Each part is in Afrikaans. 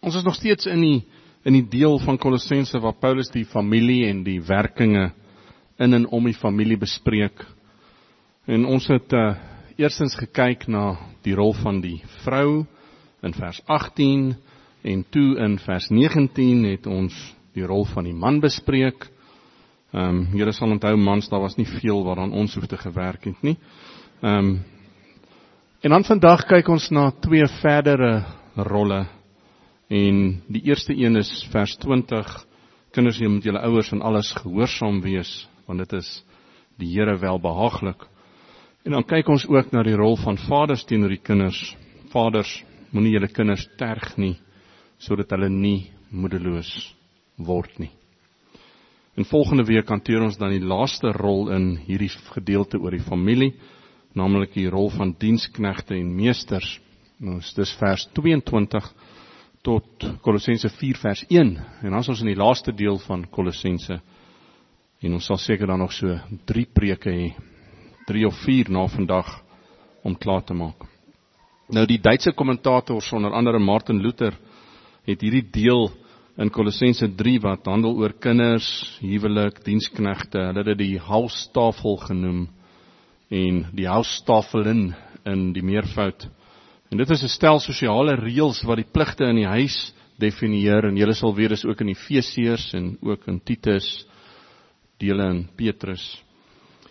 Ons is nog steeds in die in die deel van Kolossense waar Paulus die familie en die werkinge in en om die familie bespreek. En ons het uh, eerstens gekyk na die rol van die vrou in vers 18 en toe in vers 19 het ons die rol van die man bespreek. Ehm um, julle sal onthou mans, daar was nie veel waaraan ons hoef te gewerk het nie. Ehm um, en dan vandag kyk ons na twee verdere rolle En die eerste een is vers 20. Kinders, julle moet julle ouers in alles gehoorsaam wees, want dit is die Here welbehaaglik. En dan kyk ons ook na die rol van vaders teenoor die kinders. Vaders, moenie julle kinders terg nie sodat hulle nie moedeloos word nie. En volgende week hanteer ons dan die laaste rol in hierdie gedeelte oor die familie, naamlik die rol van diensknegte en meesters. Nou, dis vers 22 tot Kolossense 4 vers 1 en dan is ons in die laaste deel van Kolossense. En ons sal seker dan nog so 3 preke hê. 3 of 4 na vandag om klaar te maak. Nou die Duitse kommentator sonder andere Martin Luther het hierdie deel in Kolossense 3 wat handel oor kinders, huwelik, diensknegte, hulle het dit die haustafel genoem en die haustafelin in die meervoud En dit is 'n stel sosiale reëls wat die pligte in die huis definieer en julle sal weet dis ook in Efesiërs en ook in Titus dele in Petrus.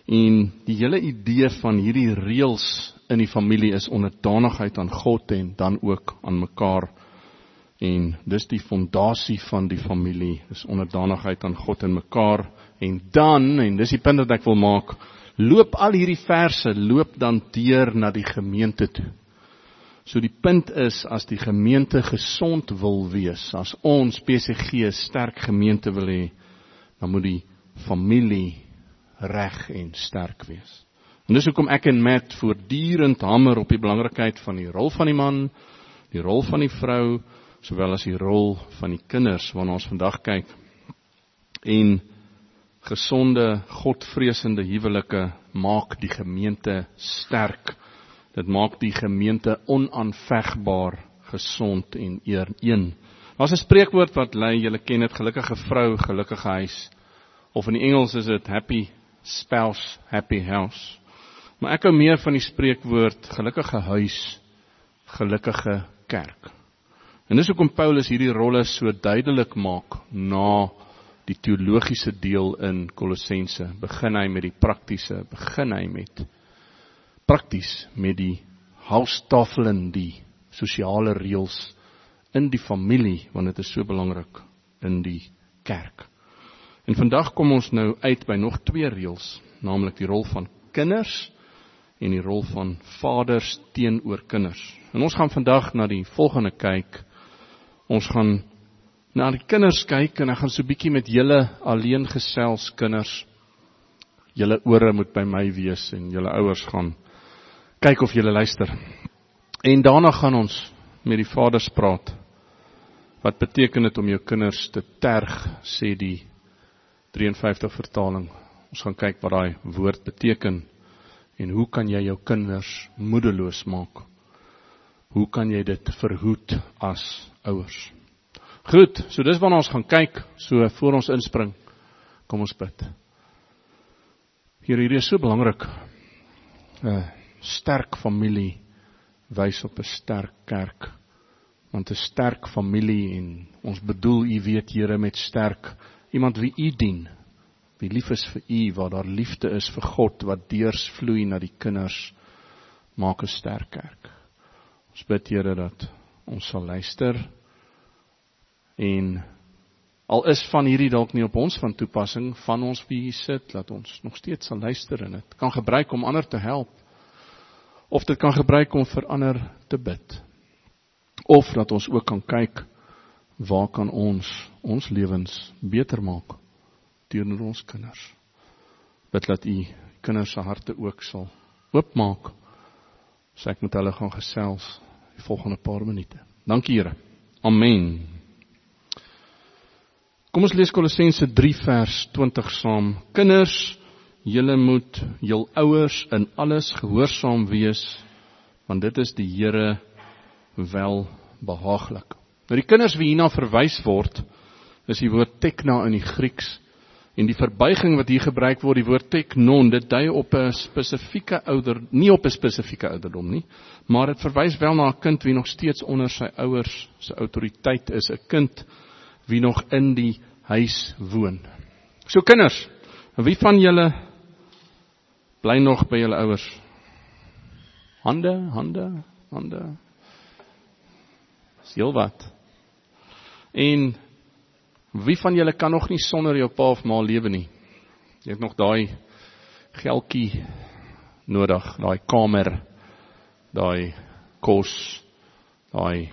En die hele idee van hierdie reëls in die familie is onderdanigheid aan God en dan ook aan mekaar. En dis die fondasie van die familie, is onderdanigheid aan God en mekaar. En dan, en dis die punt wat ek wil maak, loop al hierdie verse loop dan deur na die gemeente toe. So die punt is as die gemeente gesond wil wees, as ons PSG 'n sterk gemeente wil hê, dan moet die familie reg en sterk wees. En dis hoekom ek en Matt voortdurend hamer op die belangrikheid van die rol van die man, die rol van die vrou, sowel as die rol van die kinders waarna ons vandag kyk. En gesonde, godvreesende huwelike maak die gemeente sterk. Dit maak die gemeente onaanvegbaar gesond en een. Daar's 'n spreekwoord wat lei, julle ken dit, gelukkige vrou, gelukkige huis. Of in die Engels is dit happy spouse, happy house. Maar ek hou meer van die spreekwoord gelukkige huis, gelukkige kerk. En dis hoekom Paulus hierdie rolle so duidelik maak na die teologiese deel in Kolossense. Begin hy met die praktiese, begin hy met prakties met die houstafel en die sosiale reëls in die familie want dit is so belangrik in die kerk. En vandag kom ons nou uit by nog twee reëls, naamlik die rol van kinders en die rol van vaders teenoor kinders. En ons gaan vandag na die volgende kyk. Ons gaan na die kinders kyk en ek gaan so bietjie met julle alleen gesels kinders. Julle ore moet by my wees en julle ouers gaan kyk of jy luister. En daarna gaan ons met die vaders praat. Wat beteken dit om jou kinders te terg, sê die 53 vertaling. Ons gaan kyk wat daai woord beteken en hoe kan jy jou kinders moedeloos maak? Hoe kan jy dit verhoed as ouers? Goed, so dis waarna ons gaan kyk, so voor ons inspring. Kom ons bid. Here, hierdie is so belangrik. Uh sterk familie wys op 'n sterk kerk. Want 'n sterk familie en ons bedoel u weet Here met sterk iemand wie u dien. Wie lief is vir u, waar daar liefde is vir God wat deursvloei na die kinders maak 'n sterk kerk. Ons bid Here dat ons sal luister en al is van hierdie dalk nie op ons van toepassing van ons wie hier sit, laat ons nog steeds sal luister en dit kan gebruik om ander te help of dit kan gebruik om vir ander te bid. Of dat ons ook kan kyk waar kan ons ons lewens beter maak teenoor ons kinders. Bid dat u kinders se harte ook sal oopmaak. So ek met hulle gaan gesels die volgende paar minute. Dankie Here. Amen. Kom ons lees Kolossense 3 vers 20 saam. Kinders julle moet jul ouers in alles gehoorsaam wees want dit is die Here wel behaaglik. Nou die kinders wie hierna verwys word, is die woord tekna in die Grieks. En die verbuiging wat hier gebruik word, die woord teknon, dit dui op 'n spesifieke ouder, nie op 'n spesifieke ouderdom nie, maar dit verwys wel na 'n kind wie nog steeds onder sy ouers se autoriteit is, 'n kind wie nog in die huis woon. So kinders, wie van julle bly nog by julle ouers? Hande, hande, hande. Dis heel wat. En wie van julle kan nog nie sonder jou pa of ma lewe nie? Jy het nog daai geldjie nodig, daai kamer, daai kos, daai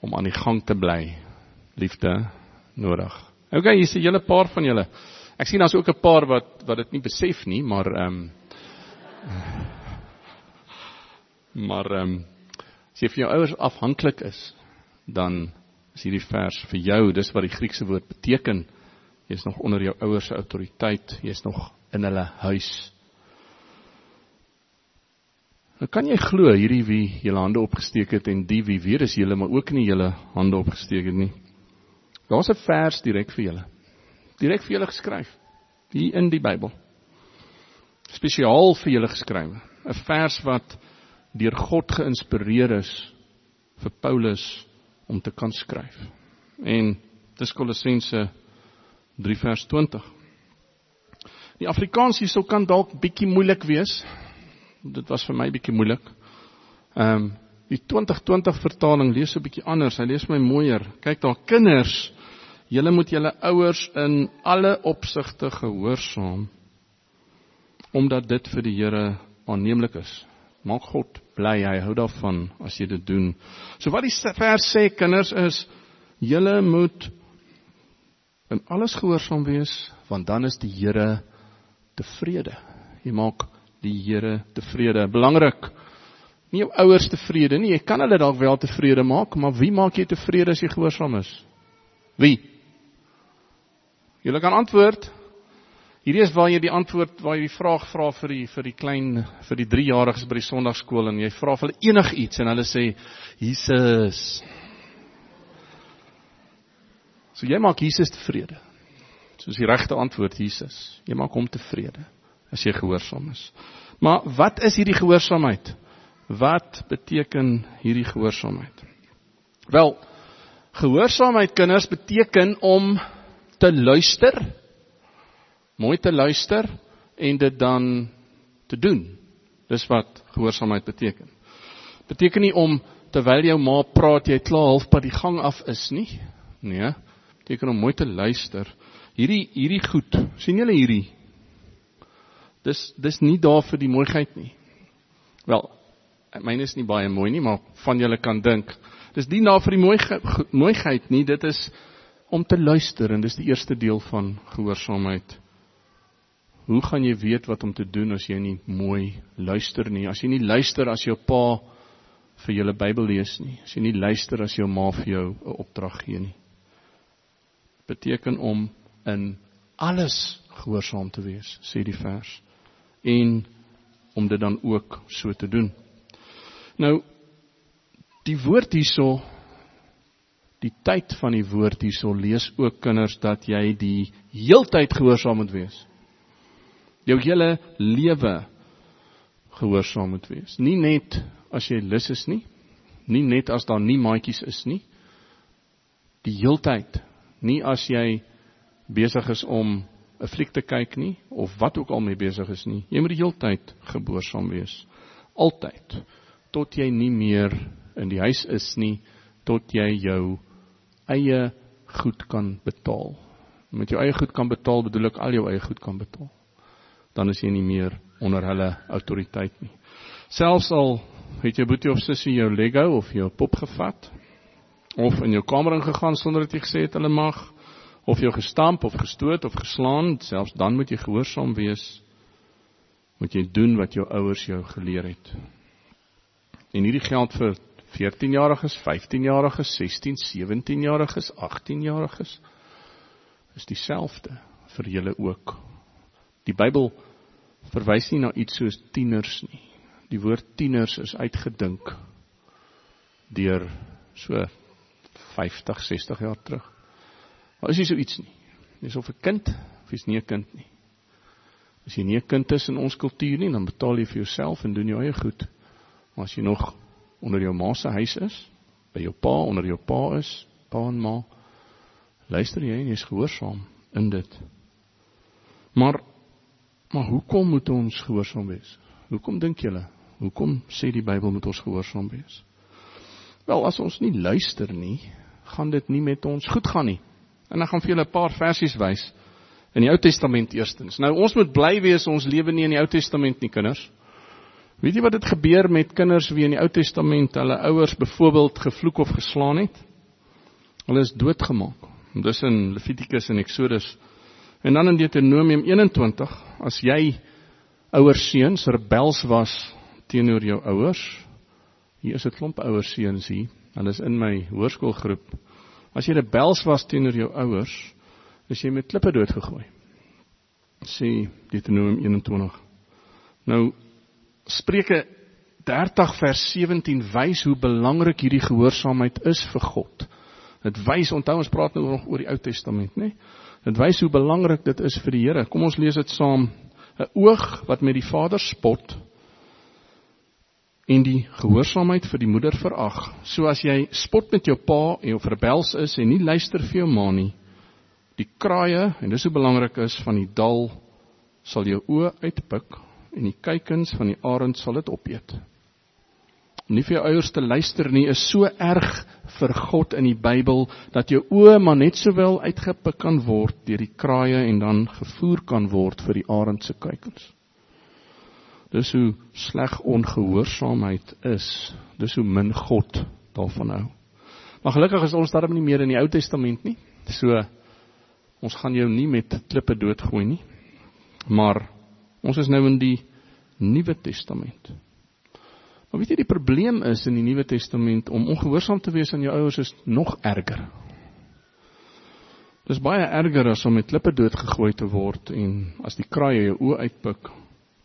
om aan die gang te bly, liefde nodig. Okay, hier's 'n hele paar van julle. Ek sien daar's ook 'n paar wat wat dit nie besef nie, maar ehm um, maar ehm um, as jy van jou ouers afhanklik is, dan is hierdie vers vir jou. Dis wat die Griekse woord beteken. Jy's nog onder jou ouers se autoriteit, jy's nog in hulle huis. Nou kan jy glo hierdie wie julle hande opgesteek het en die wie weer is julle maar ook nie julle hande opgesteek het nie. Daar's 'n vers direk vir julle. Direk vir julle geskryf hier in die Bybel. Spesiaal vir julle geskrywe. 'n Vers wat deur God geïnspireer is vir Paulus om te kan skryf. En dis Kolossense 3 vers 20. Die Afrikaans hierso kan dalk bietjie moeilik wees. Dit was vir my bietjie moeilik. Ehm um, die 2020 vertaling lees 'n bietjie anders. Hy lees my mooier. Kyk daar kinders Julle moet julle ouers in alle opsigte gehoorsaam omdat dit vir die Here aanneemlik is. Maak God bly, hy hou daarvan as jy dit doen. So wat die vers sê kinders is julle moet in alles gehoorsaam wees want dan is die Here tevrede. Jy maak die Here tevrede. Belangrik. Nie jou ouers tevrede nie. Jy kan hulle dalk wel tevrede maak, maar wie maak jy tevrede as jy gehoorsaam is? Wie? Julle kan antwoord. Hierdie is waar jy die antwoord waar jy die vraag vra vir die vir die klein vir die 3-jariges by die Sondagskool en jy vra vir hulle enigiets en hulle sê Jesus. So jy maak Jesus tevrede. Soos die regte antwoord Jesus. Jy maak hom tevrede as jy gehoorsaam is. Maar wat is hierdie gehoorsaamheid? Wat beteken hierdie gehoorsaamheid? Wel, gehoorsaamheid kinders beteken om te luister, mooi te luister en dit dan te doen. Dis wat gehoorsaamheid beteken. Beteken nie om terwyl jou ma praat jy klaar halfpad die gang af is nie. Nee, beteken om mooi te luister. Hierdie hierdie goed, sien julle hierdie? Dis dis nie daar vir die mooiheid nie. Wel, myne is nie baie mooi nie, maar van julle kan dink, dis nie daar vir die mooi mooiheid nie, dit is om te luister en dis die eerste deel van gehoorsaamheid. Hoe gaan jy weet wat om te doen as jy nie mooi luister nie? As jy nie luister as jou pa vir julle Bybel lees nie. As jy nie luister as jou ma vir jou 'n opdrag gee nie. Beteken om in alles gehoorsaam te wees, sê die vers. En om dit dan ook so te doen. Nou die woord hierso die tyd van die woord hierso lees ook kinders dat jy die heeltyd gehoorsaam moet wees. Jou hele lewe gehoorsaam moet wees. Nie net as jy lus is nie, nie net as daar nie maatjies is nie. Die heeltyd. Nie as jy besig is om 'n fliek te kyk nie of wat ook al mee besig is nie. Jy moet die heeltyd gehoorsaam wees. Altyd tot jy nie meer in die huis is nie, tot jy jou eie goed kan betaal. Met jou eie goed kan betaal bedoel ek al jou eie goed kan betaal. Dan is jy nie meer onder hulle autoriteit nie. Selfs al het jou boetie of sussie jou Lego of jou pop gevat of in jou kamer ingegaan sonder dat jy gesê het hulle mag of jou gestamp of gestoot of geslaan, selfs dan moet jy gehoorsaam wees. Moet jy doen wat jou ouers jou geleer het. En hierdie geld vir 14-jariges, 15-jariges, 16, 17-jariges, 18-jariges is dieselfde vir julle ook. Die Bybel verwys nie na iets soos tieners nie. Die woord tieners is uitgedink deur so 50, 60 jaar terug. Maar is nie so iets nie. Dis of 'n kind of is nie 'n kind nie. As jy nie 'n kind is in ons kultuur nie, dan betaal jy vir jouself en doen jou eie goed. Maar as jy nog onder jou ma se huis is, by jou pa onder jou pa is, pa en ma, luister jy en jy's gehoorsaam in dit. Maar maar hoekom moet ons gehoorsaam wees? Hoekom dink julle? Hoekom sê die Bybel moet ons gehoorsaam wees? Wel, as ons nie luister nie, gaan dit nie met ons goed gaan nie. En ek gaan vir julle 'n paar versies wys in die Ou Testament eerstens. Nou ons moet bly wees ons lewe nie in die Ou Testament nie, kinders. Weet jy wat dit gebeur met kinders wie in die Ou Testament hulle ouers byvoorbeeld gevloek of geslaan het? Hulle is doodgemaak. Dis in Levitikus en Eksodus En dan in Deuteronomium 21, as jy ouer seuns rebels was teenoor jou ouers, hier is 'n klomp ouer seuns hier, hulle is in my hoërskoolgroep. As jy rebels was teenoor jou ouers, is jy met klippe doodgegooi. Sê Deuteronomium 21. Nou Spreuke 30 vers 17 wys hoe belangrik hierdie gehoorsaamheid is vir God. Dit wys, onthou ons praat nou nog oor die Ou Testament, né? Nee? Dit wys hoe belangrik dit is vir die Here. Kom ons lees dit saam. 'n Oog wat met die Vader spot en die gehoorsaamheid vir die moeder verag. So as jy spot met jou pa en of rebels is en nie luister vir jou ma nie, die kraaie en dis hoe belangrik is van die dal sal jou oë uitpik en die kuikens van die arend sal dit opeet nie vir jou ouers te luister nie is so erg vir God in die Bybel dat jou oë maar net sowel uitgepik kan word deur die kraaie en dan gevoer kan word vir die arend se kuikens. Dis hoe sleg ongehoorsaamheid is. Dis hoe min God daarvan hou. Maar gelukkig is ons daarom nie meer in die Ou Testament nie. So ons gaan jou nie met klippe doodgooi nie. Maar ons is nou in die Nuwe Testament. Maar weet jy die probleem is in die Nuwe Testament om ongehoorsaam te wees aan jou ouers is nog erger. Dis baie erger as om met klippe doodgegooi te word en as die kraaie jou oë uitpik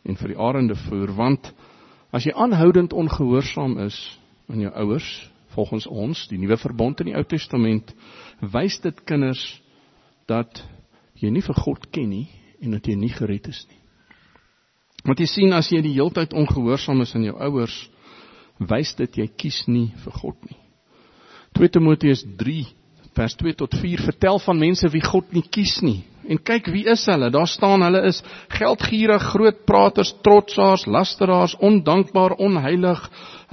en vir die arende voer want as jy aanhoudend ongehoorsaam is aan jou ouers volgens ons die nuwe verbond in die Ou Testament wys dit kinders dat jy nie vir God ken nie en dat jy nie gered is nie. Want jy sien as jy die heeltyd ongehoorsaam is aan jou ouers wys dit jy kies nie vir God nie. 2 Timoteus 3 vers 2 tot 4 vertel van mense wie God nie kies nie. En kyk wie is hulle? Daar staan hulle is geldgierig, grootpraters, trotsaars, lasteraars, ondankbaar, onheilig.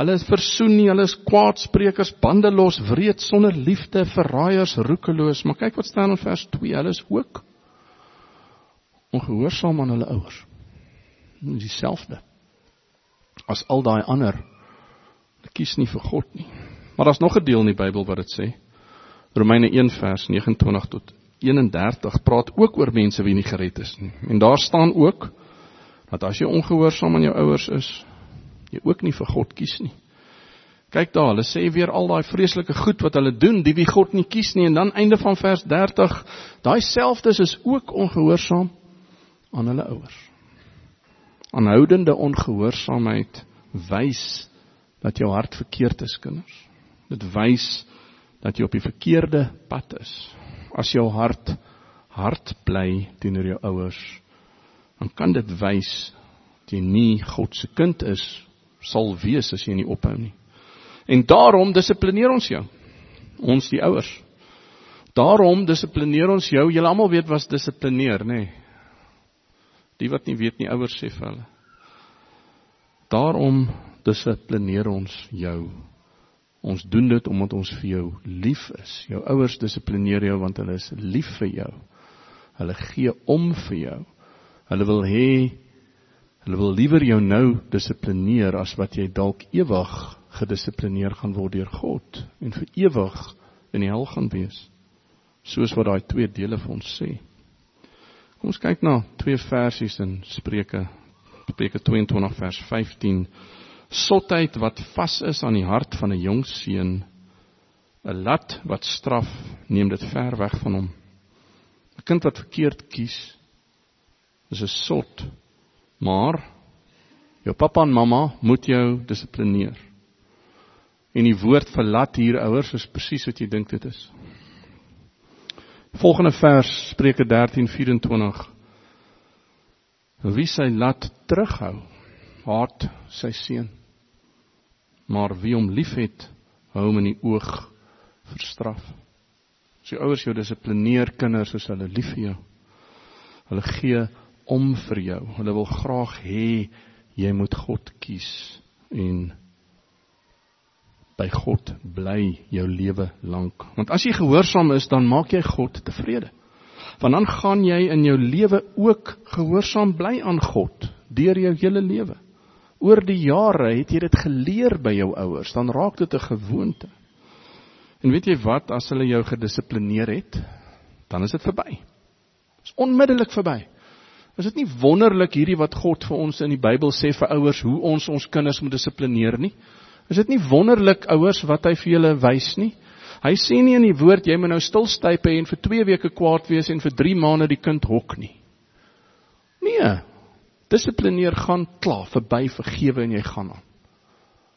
Hulle is versoen nie, hulle is kwaadsprekers, bandelos, wreed, sonder liefde, verraaiers, roekeloos. Maar kyk wat staan in vers 2. Hulle is ook ongehoorsaam aan hulle ouers. Dieselfde as al daai ander kies nie vir God nie. Maar daar's nog 'n deel in die Bybel wat dit sê. Romeine 1 vers 29 tot 31 praat ook oor mense wie nie gered is nie. En daar staan ook dat as jy ongehoorsaam aan jou ouers is, jy ook nie vir God kies nie. Kyk daar, hulle sê weer al daai vreeslike goed wat hulle doen, die wie God nie kies nie en dan einde van vers 30, daai selfdes is ook ongehoorsaam aan hulle ouers. Aanhoudende ongehoorsaamheid wys dat jou hart verkeerd is, kinders. Dit wys dat jy op die verkeerde pad is. As jou hart hard bly teenoor jou ouers, dan kan dit wys dat jy nie God se kind is sal wees as jy nie ophou nie. En daarom dissiplineer ons jou. Ons die ouers. Daarom dissiplineer ons jou. Julle almal weet wat dissiplineer, nê? Nee. Die wat nie weet nie, ouers sê vir hulle. Daarom dissiplineer ons jou. Ons doen dit omdat ons vir jou lief is. Jou ouers dissiplineer jou want hulle is lief vir jou. Hulle gee om vir jou. Hulle wil hê hulle wil liewer jou nou dissiplineer as wat jy dalk ewig gedissiplineer gaan word deur God en vir ewig in die hel gaan wees. Soos wat daai twee dele vir ons sê. Kom ons kyk na twee versies in Spreuke Spreuke 22 vers 15 sotheid wat vas is aan die hart van 'n jong seun 'n lat wat straf neem dit ver weg van hom. 'n kind wat verkeerd kies is 'n sot. Maar jou pappa en mamma moet jou dissiplineer. En die woord verlaat hier ouers is presies wat jy dink dit is. Volgende vers Spreuke 13:24 Wie sy laat terughou, haat sy seun. Maar wie hom liefhet, hou hom in die oog verstraf. As jou ouers jou dissiplineer kinders is hulle lief vir jou. Hulle gee om vir jou. Hulle wil graag hê jy moet God kies en by God bly jou lewe lank. Want as jy gehoorsaam is, dan maak jy God tevrede want dan gaan jy in jou lewe ook gehoorsaam bly aan God deur jou hele lewe. Oor die jare het jy dit geleer by jou ouers, dan raak dit 'n gewoonte. En weet jy wat, as hulle jou gedissiplineer het, dan is dit verby. Dit is onmiddellik verby. Is dit nie wonderlik hierdie wat God vir ons in die Bybel sê vir ouers hoe ons ons kinders moet dissiplineer nie? Is dit nie wonderlik ouers wat hy vir julle wys nie? Hy sê nie in die woord jy moet nou stil stype en vir 2 weke kwaad wees en vir 3 maande die kind hok nie. Nee. Dissiplineer gaan klaar verby vergewe en jy gaan aan.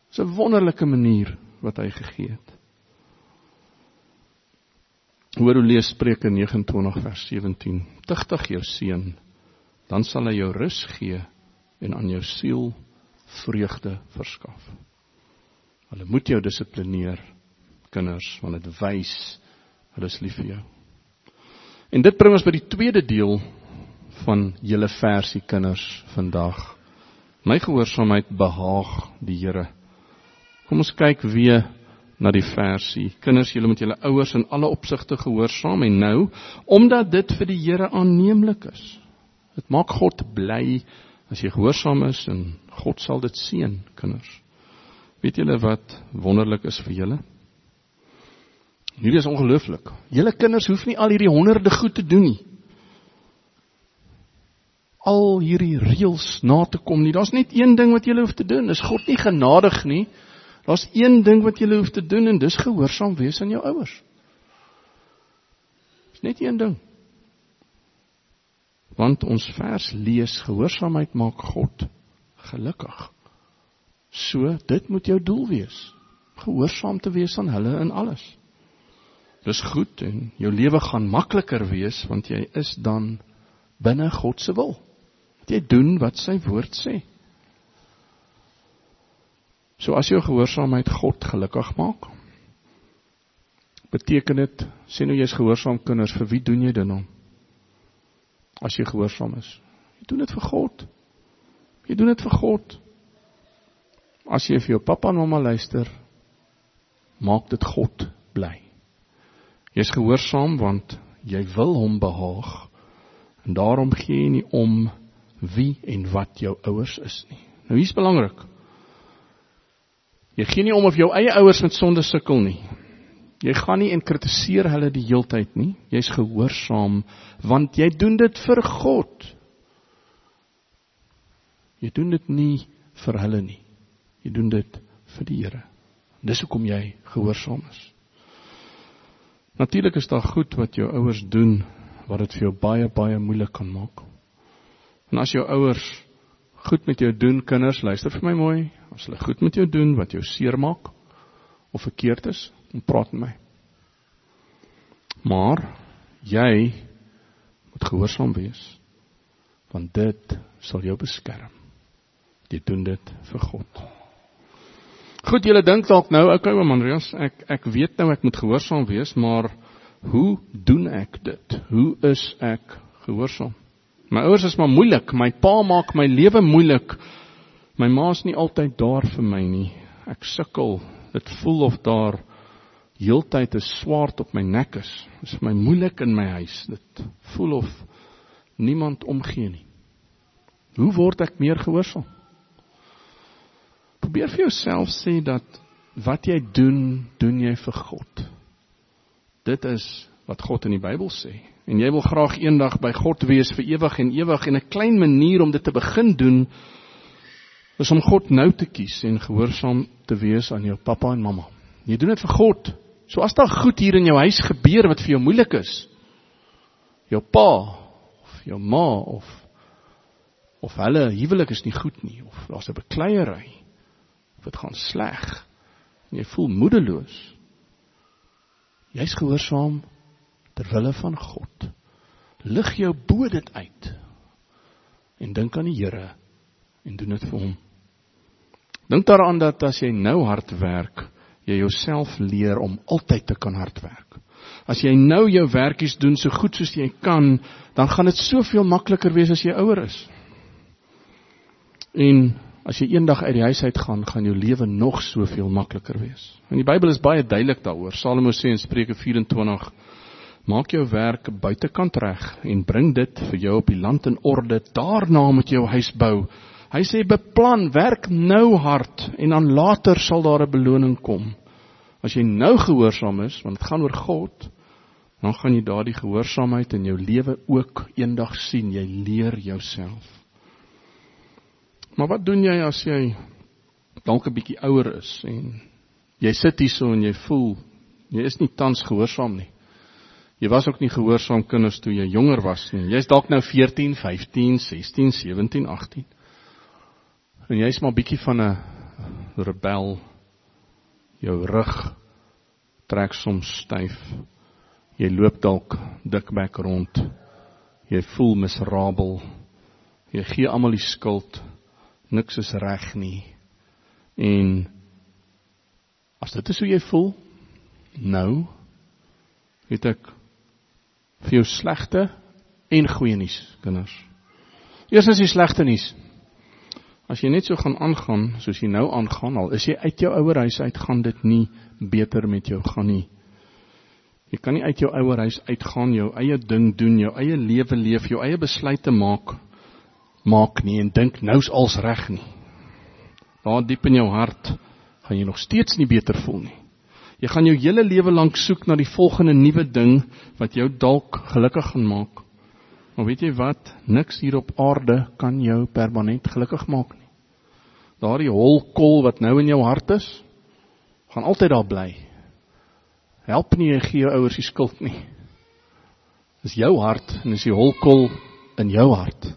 Dis 'n wonderlike manier wat hy gegee het. Hoor hoe lees Spreuke 29 vers 17. Tigtig jou seun, dan sal hy jou rus gee en aan jou siel vreugde verskaf. Hulle moet jou dissiplineer kinders want dit wys hulle is lief vir jou. En dit bring ons by die tweede deel van julle versie kinders vandag. My gehoorsaamheid behaag die Here. Kom ons kyk weer na die versie. Kinders, julle moet julle ouers in alle opsigte gehoorsaam en nou omdat dit vir die Here aanneemlik is. Dit maak God bly as jy gehoorsaam is en God sal dit seën, kinders. Weet julle wat wonderlik is vir julle? Hierdie is ongelooflik. Julle kinders hoef nie al hierdie honderde goed te doen nie. Al hierdie reëls na te kom nie. Daar's net een ding wat julle hoef te doen. Is God nie genadig nie? Daar's een ding wat julle hoef te doen en dis gehoorsaam wees aan jou ouers. Dis net een ding. Want ons vers lees gehoorsaamheid maak God gelukkig. So dit moet jou doel wees. Gehoorsaam te wees aan hulle in alles. Dis goed en jou lewe gaan makliker wees want jy is dan binne God se wil. Jy doen wat sy woord sê. So as jou gehoorsaamheid God gelukkig maak, beteken dit sê nou jy's gehoorsaam kinders, vir wie doen jy dit dan? As jy gehoorsaam is. Jy doen dit vir God. Jy doen dit vir God. As jy vir jou pappa en mamma luister, maak dit God bly. Jy's gehoorsaam want jy wil hom behaag. En daarom gee jy nie om wie en wat jou ouers is nie. Nou hier's belangrik. Jy gee nie om of jou eie ouers met sonde sukkel nie. Jy gaan nie en kritiseer hulle die heeltyd nie. Jy's gehoorsaam want jy doen dit vir God. Jy doen dit nie vir hulle nie. Jy doen dit vir die Here. Dis hoekom jy gehoorsaam is. Natuurlik is daar goed wat jou ouers doen wat dit vir jou baie baie moeilik kan maak. En as jou ouers goed met jou doen, kinders, luister vir my mooi, as hulle goed met jou doen wat jou seermaak of verkeerd is, dan praat met my. Maar jy moet gehoorsaam wees want dit sal jou beskerm. Jy doen dit vir God. Goed, julle dink dalk nou, okay, oom Andreas, ek ek weet nou ek moet gehoorsaam wees, maar hoe doen ek dit? Hoe is ek gehoorsaam? My ouers is maar moeilik. My pa maak my lewe moeilik. My ma's nie altyd daar vir my nie. Ek sukkel. Dit voel of daar heeltyd 'n swaard op my nek is. Dit is vir my moeilik in my huis. Dit voel of niemand omgee nie. Hoe word ek meer gehoorsaam? Probeer vir jouself sê dat wat jy doen, doen jy vir God. Dit is wat God in die Bybel sê. En jy wil graag eendag by God wees vir ewig en ewig en 'n klein manier om dit te begin doen is om God nou te kies en gehoorsaam te wees aan jou pappa en mamma. Jy doen dit vir God. So as daar goed hier in jou huis gebeur wat vir jou moeilik is, jou pa of jou ma of of hulle huwelik is nie goed nie of daar's 'n bekleierery dit gaan sleg. Jy voel moedeloos. Jy's gehoorsaam ter wille van God. Lig jou bo dit uit. En dink aan die Here en doen dit vir hom. Dink daaraan dat as jy nou hard werk, jy jouself leer om altyd te kan hard werk. As jy nou jou werkies doen so goed soos jy kan, dan gaan dit soveel makliker wees as jy ouer is. En as jy eendag uit die huis uit gaan, gaan jou lewe nog soveel makliker wees. En die Bybel is baie duidelik daaroor. Salomo sê in Spreuke 24: Maak jou werk buitekant reg en bring dit vir jou op die land in orde. Daarna moet jy jou huis bou. Hy sê beplan, werk nou hard en dan later sal daar 'n beloning kom. As jy nou gehoorsaam is, want dit gaan oor God, dan gaan jy daardie gehoorsaamheid in jou lewe ook eendag sien. Jy leer jouself. Maar wat doen jy as jy dalk 'n bietjie ouer is en jy sit hierso en jy voel jy is nie tans gehoorsaam nie. Jy was ook nie gehoorsaam kinders toe jy jonger was nie. Jy's dalk nou 14, 15, 16, 17, 18. En jy's maar bietjie van 'n rebel. Jou rug trek soms styf. Jy loop dalk dikbek rond. Jy voel miserabel. Jy gee almal die skuld niks is reg nie. En as dit is hoe jy voel, nou het ek vir jou slegte en goeie nuus, kinders. Eerstens die slegte nuus. As jy net so gaan aangaan soos jy nou aangaan, al is jy uit jou ouer huis uit, gaan dit nie beter met jou gaan nie. Jy kan nie uit jou ouer huis uitgaan, jou eie ding doen, jou eie lewe leef, jou eie besluite maak maak nie en dink nou's als reg nie. Daar diep in jou hart gaan jy nog steeds nie beter voel nie. Jy gaan jou hele lewe lank soek na die volgende nuwe ding wat jou dalk gelukkig gaan maak. Maar weet jy wat? Niks hier op aarde kan jou permanent gelukkig maak nie. Daardie holkol wat nou in jou hart is, gaan altyd daar bly. Help nie jy gee jou ouers die skuld nie. Dis jou hart en dis die holkol in jou hart.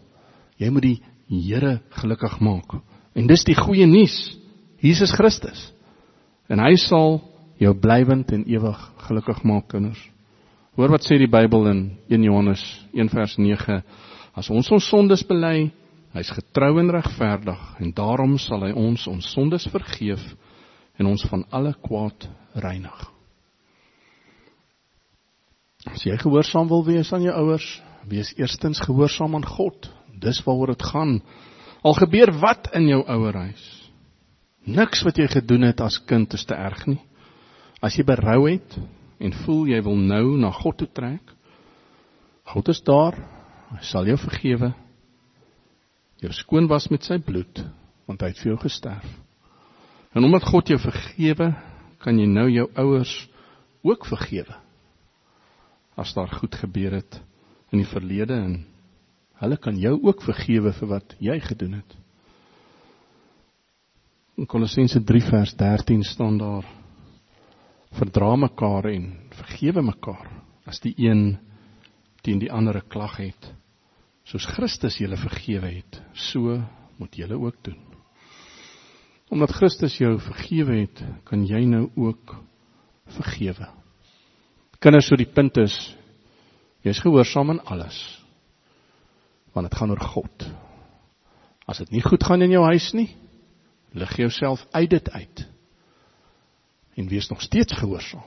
Jy moet die Here gelukkig maak. En dis die goeie nuus. Jesus Christus. En hy sal jou blywend en ewig gelukkig maak, kinders. Hoor wat sê die Bybel in 1 Johannes 1 vers 9. As ons ons sondes bely, hy's getrou en regverdig en daarom sal hy ons ons sondes vergeef en ons van alle kwaad reinig. As jy gehoorsaam wil wees aan jou ouers, wees eerstens gehoorsaam aan God Dis waaroor dit gaan. Al gebeur wat in jou ouerhuis. Niks wat jy gedoen het as kind is te erg nie. As jy berou het en voel jy wil nou na God toe trek, God is daar. Hy sal jou vergewe. Jou skoon was met sy bloed, want hy het vir jou gesterf. En omdat God jou vergewe, kan jy nou jou ouers ook vergewe. As daar goed gebeur het in die verlede en Hulle kan jou ook vergewe vir wat jy gedoen het. In Kolossense 3 vers 13 staan daar: Verdra mekaar en vergewe mekaar as die een teen die ander 'n klag het. Soos Christus julle vergewe het, so moet julle ook doen. Omdat Christus jou vergewe het, kan jy nou ook vergewe. Kinders, so die punt is jy's gehoorsaam in alles want dit gaan oor God. As dit nie goed gaan in jou huis nie, lig jouself uit dit uit. En wees nog steeds gehoorsaam.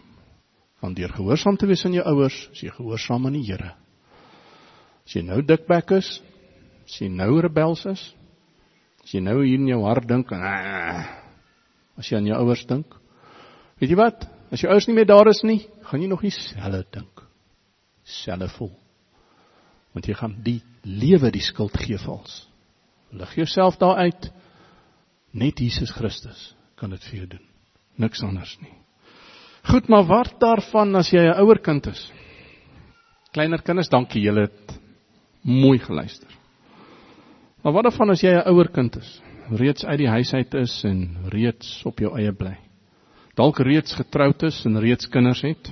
Want deur gehoorsaam te wees aan jou ouers, is jy gehoorsaam aan die Here. As jy nou dikbek is, as jy nou rebels is, as jy nou hier in jou hart dink en as jy aan jou ouers dink, weet jy wat? As jou ouers nie meer daar is nie, gaan jy nog dieselfde dink. Selfe voel want jy gaan die lewe die skuld gee vals. Lig jouself daar uit. Net Jesus Christus kan dit vir jou doen. Niks anders nie. Goed, maar wat daarvan as jy 'n ouer kind is? Kleiner kinders, dankie julle het mooi geluister. Maar wat daarvan as jy 'n ouer kind is? Reeds uit die huis uit is en reeds op jou eie bly. Dalk reeds getroud is en reeds kinders het.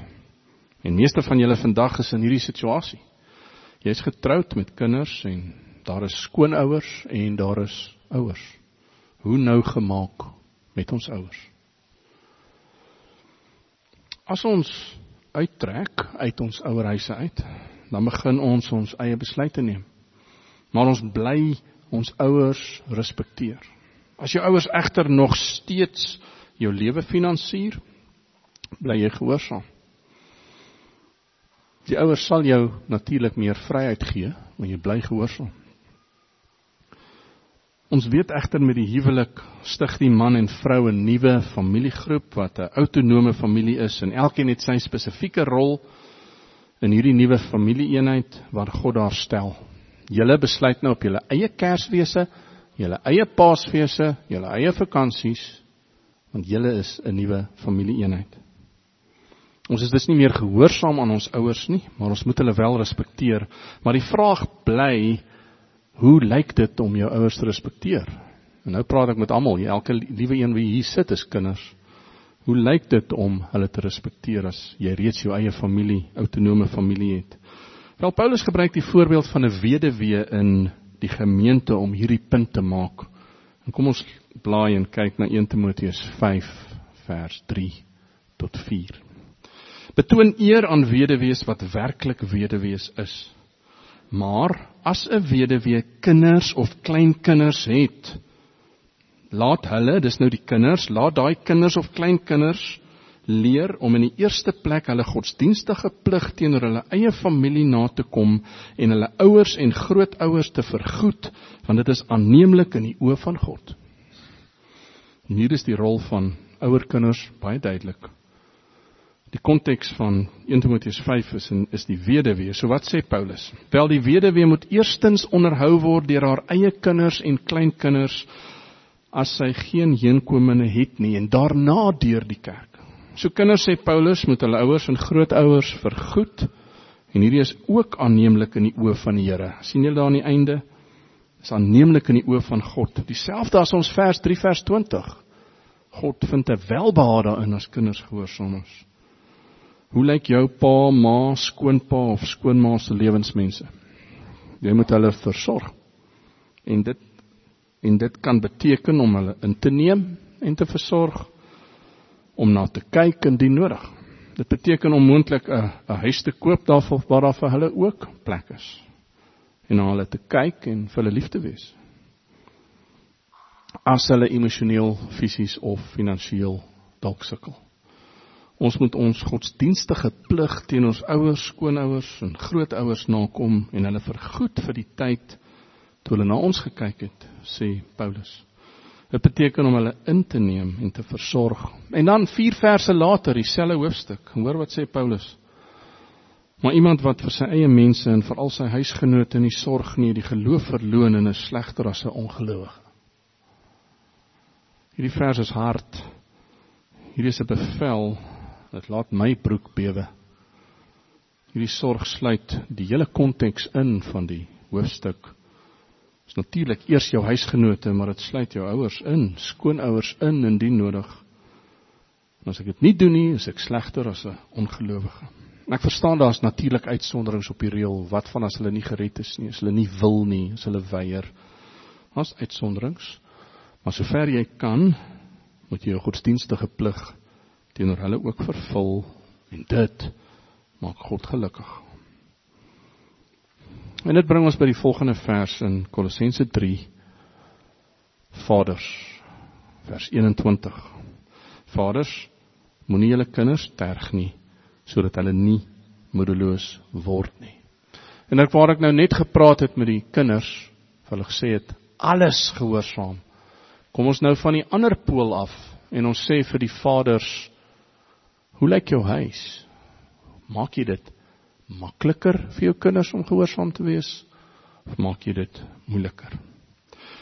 En meeste van julle vandag is in hierdie situasie. Jy's getroud met kinders en daar is skoonouers en daar is ouers. Hoe nou gemaak met ons ouers? As ons uittrek uit ons ouerhuise uit, dan begin ons ons eie besluite neem. Maar ons bly ons ouers respekteer. As jou ouers egter nog steeds jou lewe finansier, bly jy gehoorsaam. Die ouers sal jou natuurlik meer vryheid gee, maar jy bly gehoorsaam. Ons weet egter met die huwelik stig die man en vrou 'n nuwe familiegroep wat 'n autonome familie is en elkeen het sy spesifieke rol in hierdie nuwe familieeenheid wat God daar stel. Julle besluit nou op julle eie Kersfeeste, julle eie Paasfeeste, julle eie vakansies want julle is 'n nuwe familieeenheid. Ons is dus nie meer gehoorsaam aan ons ouers nie, maar ons moet hulle wel respekteer. Maar die vraag bly, hoe lyk dit om jou ouers te respekteer? En nou praat ek met almal, elke liewe een wie hier sit is kinders. Hoe lyk dit om hulle te respekteer as jy reeds jou eie familie, autonome familie het? Wel Paulus gebruik die voorbeeld van 'n weduwee in die gemeente om hierdie punt te maak. En kom ons blaai en kyk na 1 Timoteus 5 vers 3 tot 4. Betoon eer aan weduwees wat werklik weduwees is. Maar as 'n weduwee kinders of kleinkinders het, laat hulle, dis nou die kinders, laat daai kinders of kleinkinders leer om in die eerste plek hulle godsdienstige plig teenoor hulle eie familie na te kom en hulle ouers en grootouers te vergoed, want dit is aanneemlik in die oë van God. En hier is die rol van ouer kinders baie duidelik. Die konteks van 1 Timoteus 5 is en is die weduwee. So wat sê Paulus? Wel die weduwee moet eerstens onderhou word deur haar eie kinders en kleinkinders as sy geen heenkomende het nie en daarna deur die kerk. So kinders sê Paulus moet hulle ouers en grootouers vergoed en hierdie is ook aanneemlik in die oë van die Here. sien julle daar aan die einde? Is aanneemlik in die oë van God. Dieselfde as ons vers 3 vers 20. God vind 'n welbehae daarin as kinders gehoorsaam is. Hoe lyk jou pa, ma, skoonpa of skoonma se lewensmense? Jy moet hulle versorg. En dit en dit kan beteken om hulle in te neem en te versorg om na te kyk indien nodig. Dit beteken om moontlik 'n 'n huis te koop daarvoor waar daar vir hulle ook plek is. En na hulle te kyk en vir hulle lief te wees. As hulle emosioneel, fisies of finansiëel dalk sukkel. Ons moet ons godsdienstige plig teen ons ouers, skoonouers en grootouers nakom en hulle vergoed vir die tyd toe hulle na ons gekyk het, sê Paulus. Dit beteken om hulle in te neem en te versorg. En dan 4 verse later, dieselfde hoofstuk. Hoor wat sê Paulus? Maar iemand wat vir sy eie mense en veral sy huisgenote nie sorg nie, die geloof verloon en is slegter as 'n ongelowige. Hierdie vers is hard. Hierdie is 'n bevel Dit laat my broek bewe. Hierdie sorg sluit die hele konteks in van die hoofstuk. Dit is natuurlik eers jou huisgenote, maar dit sluit jou ouers in, skoonouers in indien nodig. En as ek dit nie doen nie, is ek slegter as 'n ongelowige. Ek verstaan daar's natuurlik uitsonderings op die reël. Wat van as hulle nie gered is nie, as hulle nie wil nie, as hulle weier? Daar's uitsonderings. Maar sover jy kan, moet jy jou godsdienstige plig teenoor hulle ook vervul en dit maak God gelukkig. En dit bring ons by die volgende vers in Kolossense 3 Vaders vers 21. Vaders, moenie julle kinders terg nie sodat hulle nie moedeloos word nie. En ek waar ek nou net gepraat het met die kinders, hulle gesê het alles gehoorsaam. Kom ons nou van die ander pool af en ons sê vir die vaders Hoe lyk jou huis? Maak jy dit makliker vir jou kinders om gehoorsaam te wees of maak jy dit moeiliker?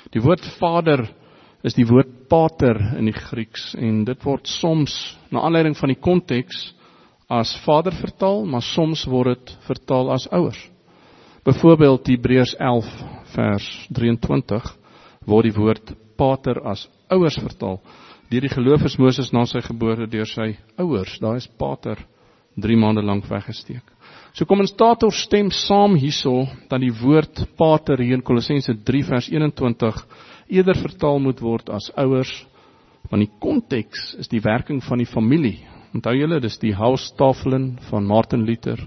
Die woord vader is die woord pater in die Grieks en dit word soms na aanleiding van die konteks as vader vertaal, maar soms word dit vertaal as ouers. Byvoorbeeld Hebreërs 11 vers 23 word die woord pater as ouers vertaal. Deur die geloof is Moses na sy geboorte deur sy ouers, daar is Pater 3 maande lank weggesteek. So kom ons ons stem saam hierso dat die woord Pater hier in Kolossense 3 vers 21 eerder vertaal moet word as ouers, want die konteks is die werking van die familie, Onthou julle, dis die Haustafelen van Martin Luther.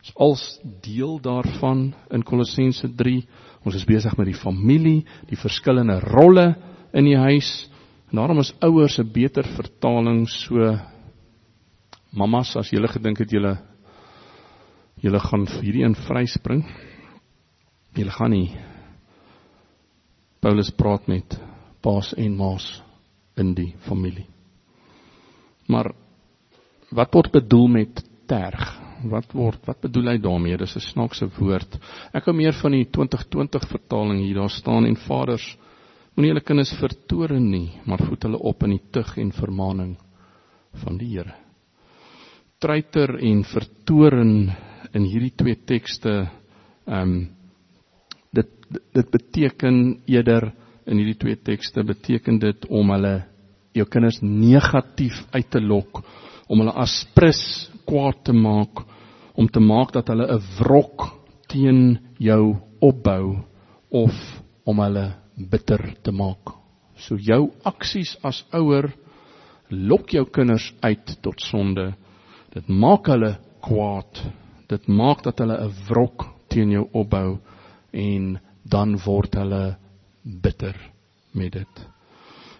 Dis als deel daarvan in Kolossense 3. Ons is besig met die familie, die verskillende rolle in die huis. En daarom is ouers 'n beter vertaling so mamas as julle gedink het julle julle gaan hierdie een vryspring. Julle gaan nie Paulus praat met paas en maas in die familie. Maar wat word bedoel met terg? Wat word wat bedoel hy daarmee? Dis 'n snaakse woord. Ek hou meer van die 2020 vertaling hier. Daar staan en vaders moenie julle kinders vertoren nie, maar voed hulle op in die tug en vermaaning van die Here. Treiter en vertoren in hierdie twee tekste ehm um, dit dit beteken eerder in hierdie twee tekste beteken dit om hulle jou kinders negatief uit te lok, om hulle aspris kwaad te maak, om te maak dat hulle 'n wrok teen jou opbou of om hulle bitter te maak. So jou aksies as ouer lok jou kinders uit tot sonde. Dit maak hulle kwaad. Dit maak dat hulle 'n wrok teen jou opbou en dan word hulle bitter met dit.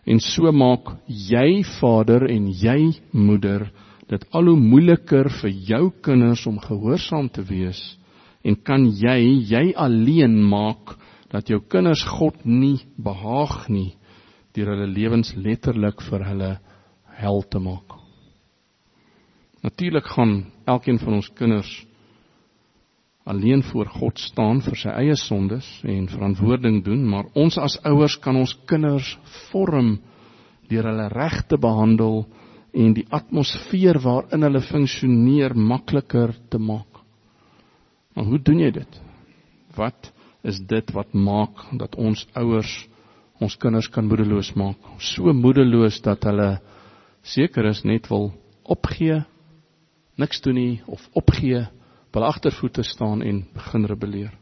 En so maak jy vader en jy moeder dit al hoe moeiliker vir jou kinders om gehoorsaam te wees en kan jy jy alleen maak dat jou kinders God nie behaag nie deur hulle lewens letterlik vir hulle hel te maak. Natuurlik gaan elkeen van ons kinders alleen voor God staan vir sy eie sondes en verantwoording doen, maar ons as ouers kan ons kinders vorm deur hulle reg te behandel en die atmosfeer waarin hulle funksioneer makliker te maak. Maar hoe doen jy dit? Wat is dit wat maak dat ons ouers ons kinders kan moedeloos maak? So moedeloos dat hulle seker is net wil opgee, niks doen nie of opgee wil agtervoete staan en begin rebelleer.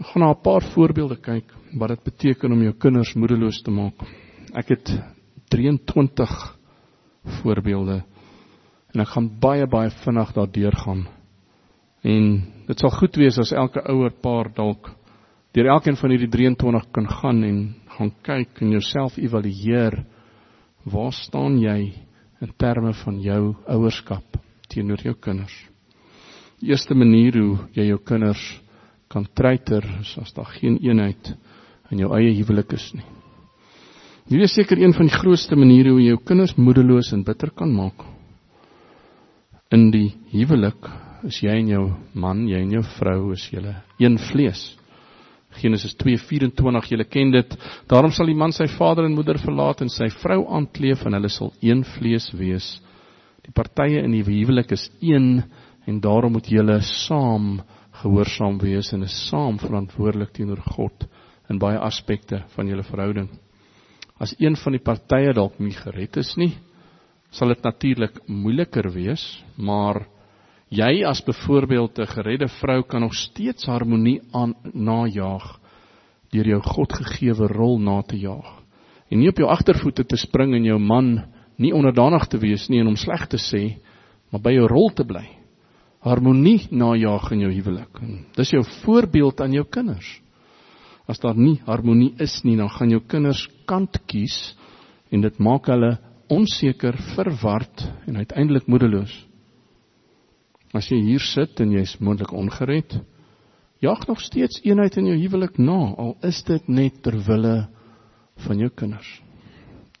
Ek gaan na 'n paar voorbeelde kyk wat dit beteken om jou kinders moedeloos te maak. Ek het 23 voorbeelde en ek gaan baie baie vinnig daardeur gaan. En dit sal goed wees as elke ouer paar dalk deur elkeen van hierdie 23 kan gaan en gaan kyk en jouself evalueer. Waar staan jy in terme van jou ouerskap teenoor jou kinders? Die eerste manier hoe jy jou kinders kan treiter is as daar geen eenheid in jou eie huwelik is nie. Hierdie is seker een van die grootste maniere hoe jy jou kinders moedeloos en bitter kan maak. In die huwelik is jy en jou man, jy en jou vrou is julle een vlees. Genesis 2:24 julle ken dit. Daarom sal die man sy vader en moeder verlaat en sy vrou aankleef en hulle sal een vlees wees. Die partye in die huwelik is een en daarom moet julle saam gehoorsaam wees en is saam verantwoordelik teenoor God in baie aspekte van julle verhouding. As een van die partye dalk nie gered is nie, sal dit natuurlik moeiliker wees, maar jy as byvoorbeeld 'n geredde vrou kan nog steeds harmonie aan najaag deur jou Godgegewe rol na te jaag. En nie op jou agtervoete te spring en jou man nie onderdanig te wees nie en hom sleg te sê, maar by jou rol te bly harmonie najag in jou huwelik. Dis jou voorbeeld aan jou kinders. As daar nie harmonie is nie, dan gaan jou kinders kant kies en dit maak hulle onseker, verward en uiteindelik moedeloos. As jy hier sit en jy's moontlik ongered, jag nog steeds eenheid in jou huwelik na, al is dit net ter wille van jou kinders.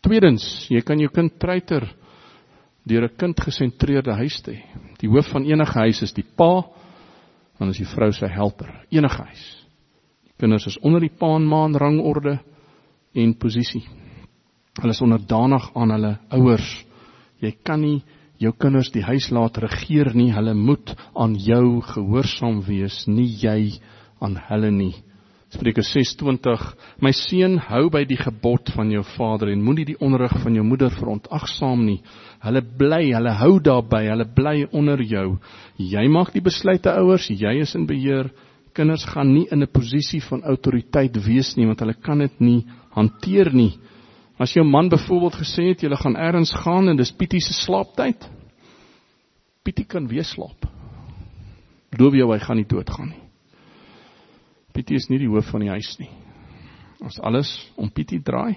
Tweedens, jy kan jou kind treiter deur 'n kindgesentreerde huis te hê. Die hoof van enige huis is die pa, dan is die vrou sy helper. Enige huis. Die kinders is onder die pa en ma in rangorde en posisie. Hulle is onderdanig aan hulle ouers. Jy kan nie jou kinders die huis laat regeer nie. Hulle moet aan jou gehoorsaam wees, nie jy aan hulle nie. Spreuke 6:20 My seun hou by die gebod van jou vader en moenie die onderrig van jou moeder verontagsaam nie. Hulle bly, hulle hou daarby, hulle bly onder jou. Jy maak die besluite ouers, jy is in beheer. Kinders gaan nie in 'n posisie van autoriteit wees nie want hulle kan dit nie hanteer nie. As jou man byvoorbeeld gesê het jy gaan elders gaan en dis Pietie se slaaptyd. Pietie kan weer slaap. Beloof jou hy gaan nie doodgaan nie. Pietie is nie die hoof van die huis nie. As alles om Pietie draai,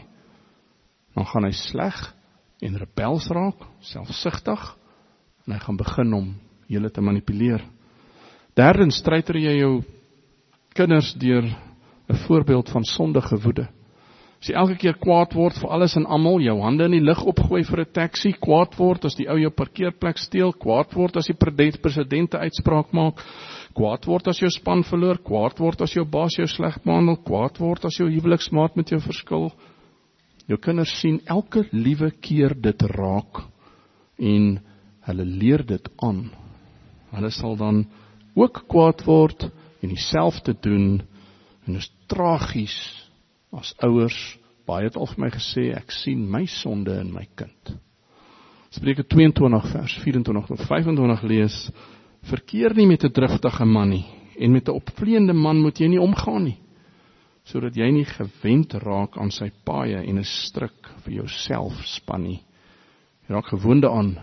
dan gaan hy sleg en rebels raak, selfsugtig en hy gaan begin om julle te manipuleer. Derdens stryter jy jou kinders deur 'n voorbeeld van sondige woede. As jy elke keer kwaad word vir alles en almal, jou hande in die lug opgooi vir 'n taxi, kwaad word as die ou jou parkeerplek steel, kwaad word as die presidente uitspraak maak, kwaad word as jou span verloor, kwaad word as jou baas jou sleg behandel, kwaad word as jou huweliksmaat met jou verskil. Jou kinders sien elke liewe keer dit raak en hulle leer dit aan. Hulle sal dan ook kwaad word en dieselfde doen en dit is tragies as ouers baie het al vir my gesê ek sien my sonde in my kind. Spreuke 22 vers 24 tot 25 lees verkeer nie met 'n driftige man nie en met 'n opvleende man moet jy nie omgaan nie sodat jy nie gewend raak aan sy paaie en 'n struik vir jouself span nie. Jy raak gewoonde aan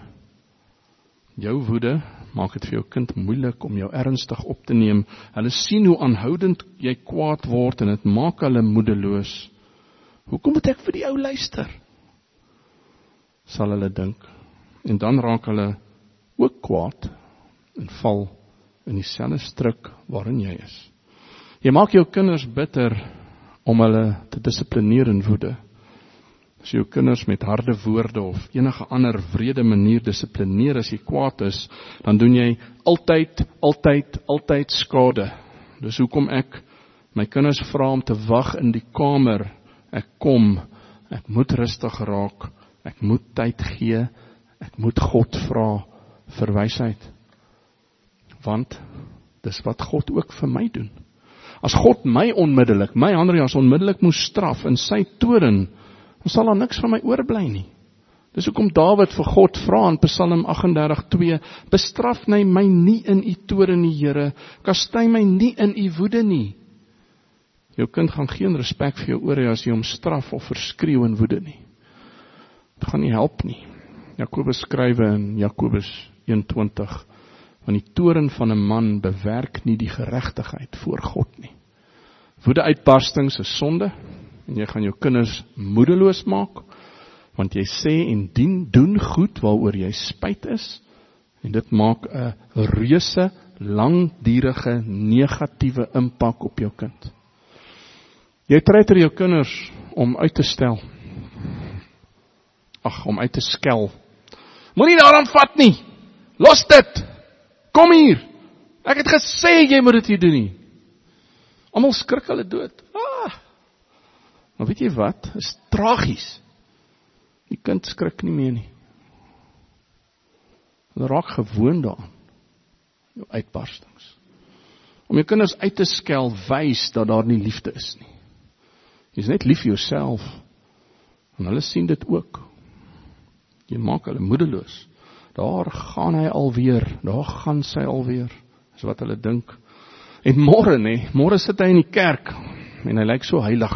jou woede maak dit vir jou kind moeilik om jou ernstig op te neem. Hulle sien hoe aanhoudend jy kwaad word en dit maak hulle moedeloos. Hoekom moet ek vir die ou luister? Sal hulle dink. En dan raak hulle ook kwaad en val in dieselfde struik waarin jy is. Jy maak jou kinders bitter om hulle te dissiplineer in woede. As jou kinders met harde woorde of enige ander wrede manier dissiplineer as jy kwaad is, dan doen jy altyd, altyd, altyd skade. Dis hoekom ek my kinders vra om te wag in die kamer. Ek kom, ek moet rustig raak. Ek moet tyd gee. Ek moet God vra vir wysheid. Want dis wat God ook vir my doen. As God my onmiddellik, my Andreas onmiddellik moes straf in sy toorn, dan sal daar niks van my oorbly nie. Dis hoekom Dawid vir God vra in Psalm 38:2, "Bestraf my my nie in u toorn nie, Here, kastei my nie in u woede nie." Jou kind gaan geen respek vir jou oor hê as jy hom straf of verskreeu in woede nie. Dit gaan nie help nie. Jakobus skrywe in Jakobus 1:20, "Want die toorn van 'n man bewerk nie die geregtigheid voor God nie." Woede uitbarstings is sonde en jy gaan jou kinders moedeloos maak want jy sê en dien doen goed waaroor jy spyt is en dit maak 'n reuse langdurige negatiewe impak op jou kind. Jy treiter jou kinders om uit te stel. Ag, om uit te skel. Moenie daaraan vat nie. Los dit. Kom hier. Ek het gesê jy moet dit nie doen nie. Almal skrik hulle dood. Maar weet jy wat? Is tragies. Die kind skrik nie meer nie. Hulle raak gewoond daaraan. Jou uitbarstings. Om jou kinders uit te skel wys dat daar nie liefde is nie. Jy's net lief vir jouself. En hulle sien dit ook. Jy maak hulle moedeloos. Daar gaan hy alweer, daar gaan sy alweer. Dis wat hulle dink. En môre nê, môre sit hy in die kerk en hy lyk so heilig.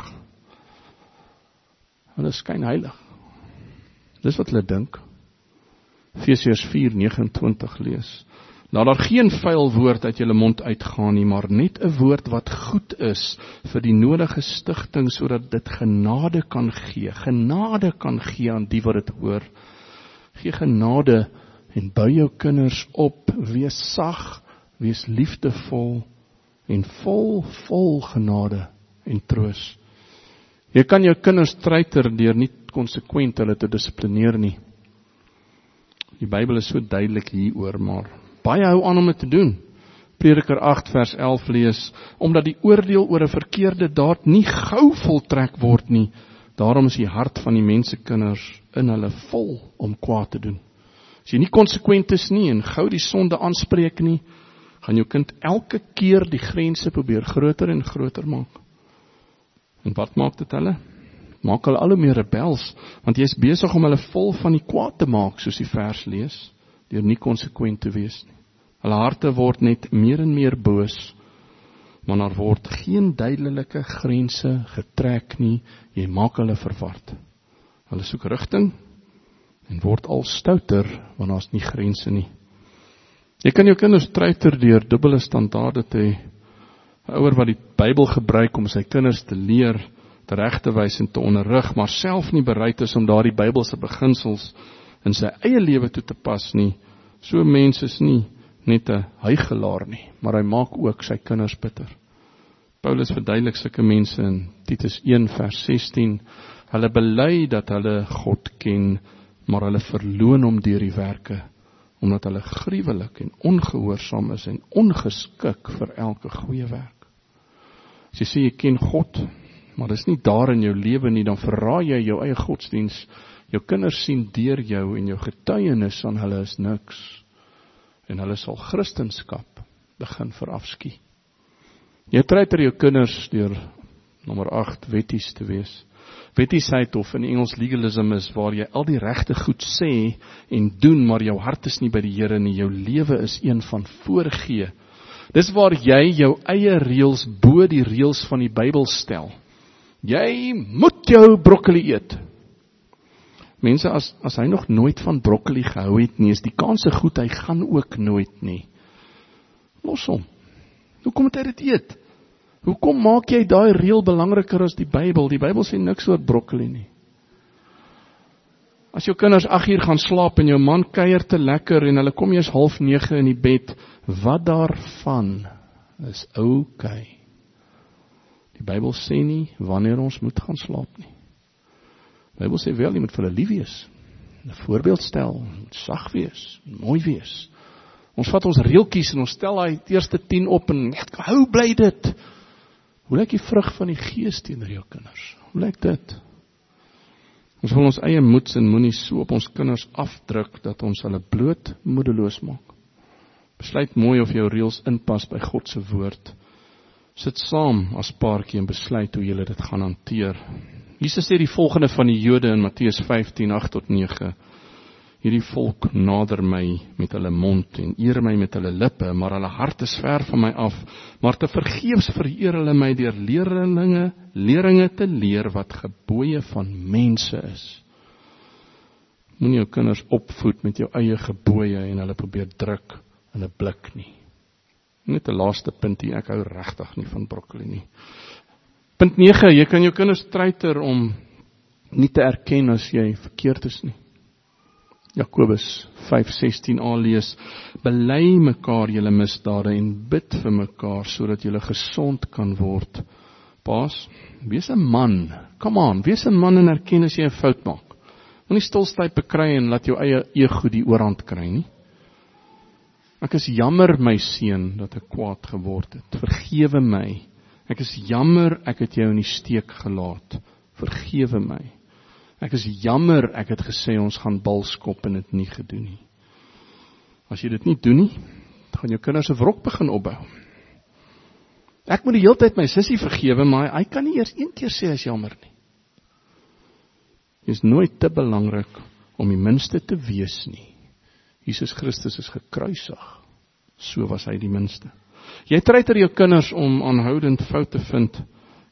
Hulle skyn heilig. Dis wat hulle dink. Efesiërs 4:29 lees. Laat daar geen vuil woord uit julle mond uitgaan nie, maar net 'n woord wat goed is vir die nodige stigting sodat dit genade kan gee. Genade kan gee aan die wat dit hoor. Gee genade en bou jou kinders op, wees sag, wees liefdevol en vol vol genade en troos. Jy kan jou kinders treiter deur nie konsekwent hulle te dissiplineer nie. Die Bybel is so duidelik hieroor, maar baie hou aan om dit te doen. Prediker 8 vers 11 lees: Omdat die oordeel oor 'n verkeerde daad nie gou voltrek word nie, daarom is die hart van die mensekinders in hulle vol om kwaad te doen. As jy nie konsekwent is nie en gou die sonde aanspreek nie, gaan jou kind elke keer die grense probeer groter en groter maak. En wat maak dit hulle? Maak hulle al hoe meer rebels, want jy is besig om hulle vol van die kwaad te maak, soos die vers lees, deur nie konsekwent te wees nie. Hulle harte word net meer en meer boos, maar daar word geen duidelike grense getrek nie. Jy maak hulle verward. Hulle soek rigting en word al stouter want daar's nie grense nie. Jy kan jou kinders treiter deur dubbele standaarde te hê. 'n Ouer wat die Bybel gebruik om sy kinders te leer, te reg te wys en te onderrig, maar self nie bereid is om daardie Bybelse beginsels in sy eie lewe toe te pas nie. So mense is nie net 'n hygelaar nie, maar hy maak ook sy kinders bitter. Paulus verduidelik sulke mense in Titus 1 vers 16. Hulle bely dat hulle God ken, maar hulle verloon hom deur die werke omdat hulle gruwelik en ongehoorsaam is en ongeskik vir elke goeie werk. As jy sê jy ken God, maar dis nie daar in jou lewe nie, dan verraai jy jou eie godsdiens. Jou kinders sien deur jou en jou getuienis aan hulle is niks. En hulle sal Christendom begin verafskiet. Jy treiter jou kinders deur nommer 8 wetties te wees. Wettiesheid of in Engels legalism is waar jy al die regte goed sê en doen maar jou hart is nie by die Here nie. Jou lewe is een van voorgee. Dis waar jy jou eie reëls bo die reëls van die Bybel stel. Jy moet jou broccoli eet. Mense as as hy nog nooit van broccoli gehou het nie, is die kans se goed hy gaan ook nooit nie. Los hom. Hoekom moet hy dit eet? Hoekom maak jy daai reël belangriker as die Bybel? Die Bybel sê niks oor broccoli nie. As jou kinders 8 uur gaan slaap en jou man kuier te lekker en hulle kom eers 09:30 in die bed, wat daarvan is. Okay. Die Bybel sê nie wanneer ons moet gaan slaap nie. Die Bybel sê wel jy moet vir hulle lief wees. 'n Voorbeeld stel, sag wees, mooi wees. Ons vat ons reeltjies en ons stel daai eerste 10 op en net hou bly dit. Hoe lyk die vrug van die gees teenoor jou kinders? Hoe lyk dit? Ons wil ons eie moeds en moenie so op ons kinders afdruk dat ons hulle bloot moedeloos maak. Besluit mooi of jou reëls inpas by God se woord. Sit saam as paartjie en besluit hoe julle dit gaan hanteer. Jesus sê die volgende van die Jode in Matteus 15:8 tot 9 hierdie volk nader my met hulle mond en eer my met hulle lippe, maar hulle hart is ver van my af. Maar te vergeefs vereer hulle my deur leerlinge, leringe te leer wat gebooie van mense is. Moenie jou kinders opvoed met jou eie gebooie en hulle probeer druk in 'n blik nie. Net 'n laaste punt hier, ek hou regtig nie van broccoli nie. Punt 9, jy kan jou kinders treiter om nie te erken as jy verkeerd is nie. Jakobus 5:16a lees: Bely mekaar julle misdade en bid vir mekaar sodat julle gesond kan word. Paas, wees 'n man. Come on, wees 'n man en erken as jy 'n fout maak. Moenie stilstyp bekry en laat jou eie ego die oorhand kry nie. Ek is jammer my seun dat ek kwaad geword het. Vergewe my. Ek is jammer ek het jou in die steek gelaat. Vergewe my. Ek is jammer ek het gesê ons gaan balskop en dit nie gedoen nie. As jy dit nie doen nie, gaan jou kinders 'n wrok begin opbou. Ek moet die hele tyd my sussie vergewe, maar hy kan nie eers een keer sê hy's jammer nie. Dit is nooit te belangrik om die minste te wees nie. Jesus Christus is gekruisig. So was hy die minste. Jy treiter jou kinders om aanhoudend foute te vind.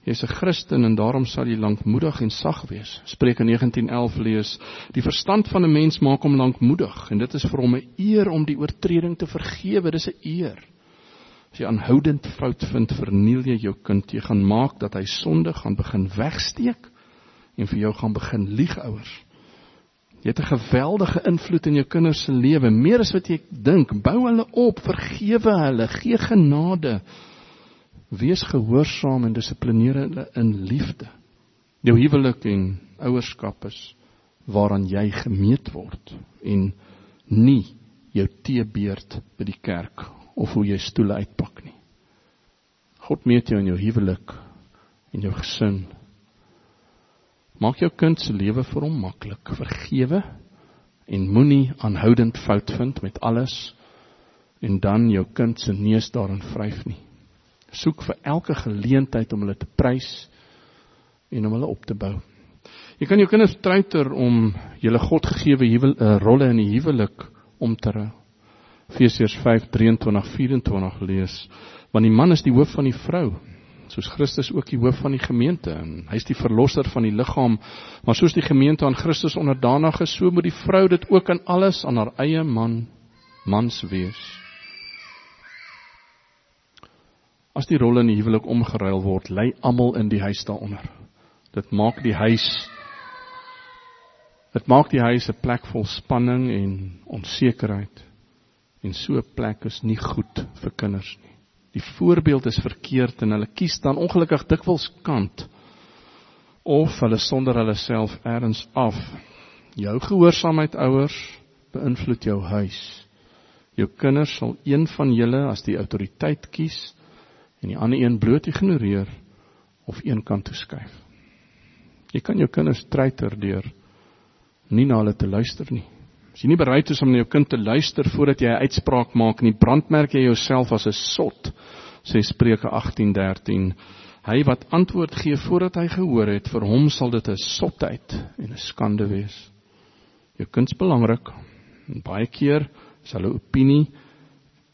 Jy's 'n Christen en daarom sal jy lankmoedig en sag wees. Spreuke 19:11 lees: Die verstand van 'n mens maak hom lankmoedig en dit is vir hom 'n eer om die oortreding te vergewe. Dis 'n eer. As jy aanhoudend fout vind, verniel jy jou kind. Jy gaan maak dat hy sonde gaan begin wegsteek en vir jou gaan begin lieg ouers. Jy het 'n geweldige invloed in jou kinders se lewe, meer as wat jy dink. Bou hulle op, vergewe hulle, gee genade. Wees gehoorsaam en dissiplineer hulle in liefde. Jou huwelik en ouerskap is waaraan jy gemeet word en nie jou teebeerd by die kerk of hoe jy stoele uitpak nie. God meet jou in jou huwelik en jou gesin. Maak jou kind se lewe vir hom maklik. Vergewe en moenie aanhoudend fout vind met alles en dan jou kind se neus daarin vryf nie soek vir elke geleentheid om hulle te prys en om hulle op te bou. Jy kan jou kinders treiter om julle Godgegewe huwel uh, rolle in die huwelik om te ry. Efesiërs 5:23-24 lees: Want die man is die hoof van die vrou soos Christus ook die hoof van die gemeente en hy's die verlosser van die liggaam, maar soos die gemeente aan Christus onderdanig is, so moet die vrou dit ook aan alles aan haar eie man mans wees. As die rolle in die huwelik omgeruil word, lê almal in die huis daaronder. Dit maak die huis dit maak die huis 'n plek vol spanning en onsekerheid. En so 'n plek is nie goed vir kinders nie. Die voorbeeld is verkeerd en hulle kies dan ongelukkig dikwels kant of hulle sonder hulle self eers af. Jou gehoorsaamheid ouers beïnvloed jou huis. Jou kinders sal een van julle as die autoriteit kies en die ander een bloot ignoreer of een kant toe skuif. Jy kan jou kinders treiter deur nie na hulle te luister nie. As jy nie bereid is om na jou kind te luister voordat jy 'n uitspraak maak nie, brandmerk jy jouself as 'n sot, sê Spreuke 18:13. Hy wat antwoord gee voordat hy gehoor het, vir hom sal dit 'n sotheid en 'n skande wees. Jou kind's belangrik. En baie keer is hulle opinie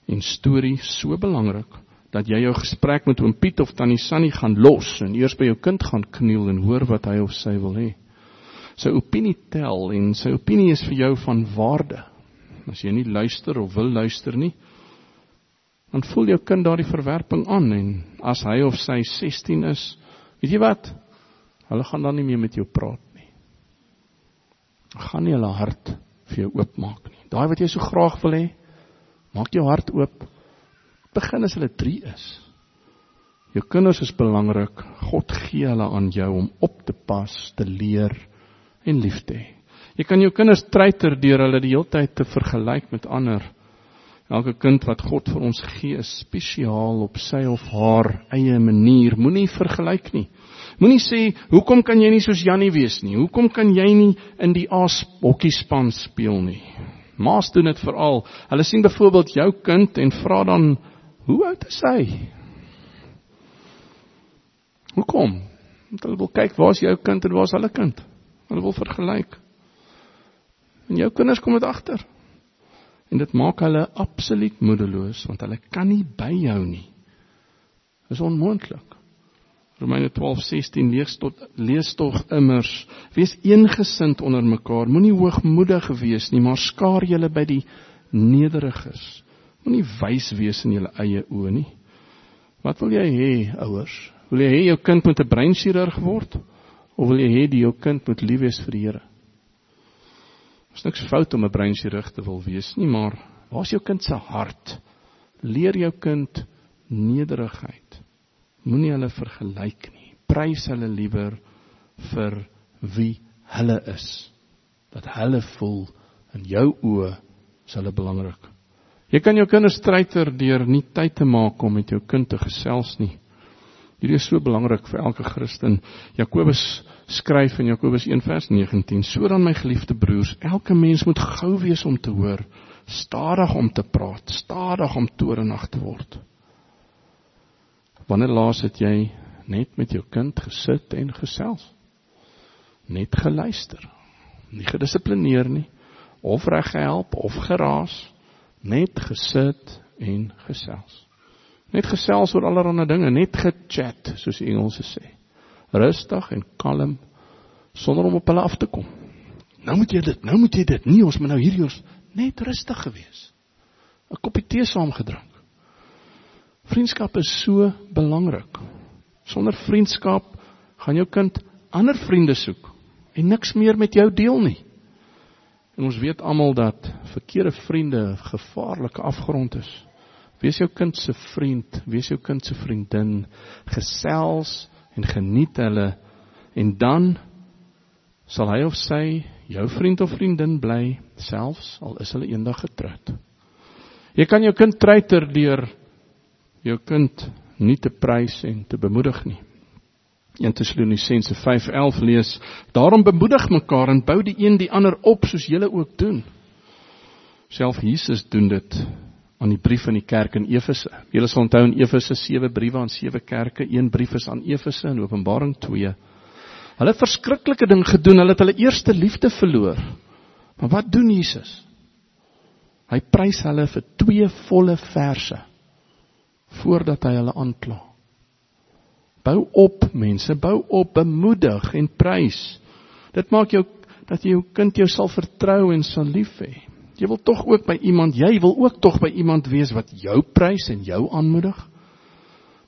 en storie so belangrik dat jy jou gesprek met oom Piet of tannie Sunny gaan los en eers by jou kind gaan kniel en hoor wat hy of sy wil hê. Sy opinie tel en sy opinie is vir jou van waarde. As jy nie luister of wil luister nie, dan voel jou kind daardie verwerping aan en as hy of sy 16 is, weet jy wat? Hulle gaan dan nie meer met jou praat nie. Gaan nie hulle hart vir jou oopmaak nie. Daai wat jy so graag wil hê, maak jou hart oop. Begin as hulle 3 is. Jou kinders is belangrik. God gee hulle aan jou om op te pas, te leer en lief te hê. Jy kan jou kinders treiter deur hulle die hele tyd te vergelyk met ander. Elke kind wat God vir ons gee, is spesiaal op sy of haar eie manier. Moenie vergelyk nie. Moenie sê, "Hoekom kan jy nie soos Jannie wees nie? Hoekom kan jy nie in die AS hokkiespan speel nie?" Maas doen dit veral. Hulle sien byvoorbeeld jou kind en vra dan, "Hoe oud is hy?" Hoekom? Want hulle wil kyk, waar's jou kind en waar's hulle kind? Hulle wil vergelyk. En jou kinders kom dit agter. En dit maak hulle absoluut moedeloos want hulle kan nie byhou nie. Dit is onmoontlik. Romeine 12:16 lees tot lees tog immers wees eengesind onder mekaar moenie hoogmoedig wees nie maar skaar julle by die nederiges moenie wys wees in julle eie oë nie wat wil jy hê ouers wil jy hê jou kind moet 'n breinchirurg word of wil jy hê die jou kind moet lief wees vir die Here is niks fout om 'n breinchirurg te wil wees nie maar waar's jou kind se hart leer jou kind nederigheid Moenie hulle vergelyk nie. Prys hulle liewer vir wie hulle is. Dat hulle voel in jou oë is hulle belangrik. Jy kan jou kinders treiter deur nie tyd te maak om met jou kind te gesels nie. Hierdie is so belangrik vir elke Christen. Jakobus skryf in Jakobus 1:19: "Sodan my geliefde broers, elke mens moet gou wees om te hoor, stadig om te praat, stadig om toornig te word." Wanneer laas het jy net met jou kind gesit en gesels? Net geluister. Nie gedissiplineer nie of reg gehelp of geraas, net gesit en gesels. Net gesels oor allerlei dinge, net gechat, soos die Engelse sê. Rustig en kalm sonder om op hulle af te kom. Nou moet jy dit, nou moet jy dit. Nee, ons moet nou hierdie ons net rustig gewees. 'n Koppie tee saam gedrink. Vriendskap is so belangrik. Sonder vriendskap gaan jou kind ander vriende soek en niks meer met jou deel nie. En ons weet almal dat verkeerde vriende 'n gevaarlike afgrond is. Wees jou kind se vriend, wees jou kind se vriendin, gesels en geniet hulle en dan sal hy of sy jou vriend of vriendin bly selfs al is hulle eendag getroud. Jy kan jou kind treiter deur jou kind nie te prys en te bemoedig nie. 1 Tessalonisense 5:11 lees: Daarom bemoedig mekaar en bou die een die ander op soos julle ook doen. Self Jesus doen dit aan die brief aan die kerk in Efese. Julle sal onthou in Efese 7 briewe aan sewe kerke, een brief is aan Efese in Openbaring 2. Hulle het verskriklike ding gedoen, hulle het hulle eerste liefde verloor. Maar wat doen Jesus? Hy prys hulle vir twee volle verse voordat hy hulle aankla. Bou op mense, bou op, bemoedig en prys. Dit maak jou dat jou kind jou sal vertrou en sal lief hê. Jy wil tog ook by iemand, jy wil ook tog by iemand wees wat jou prys en jou aanmoedig.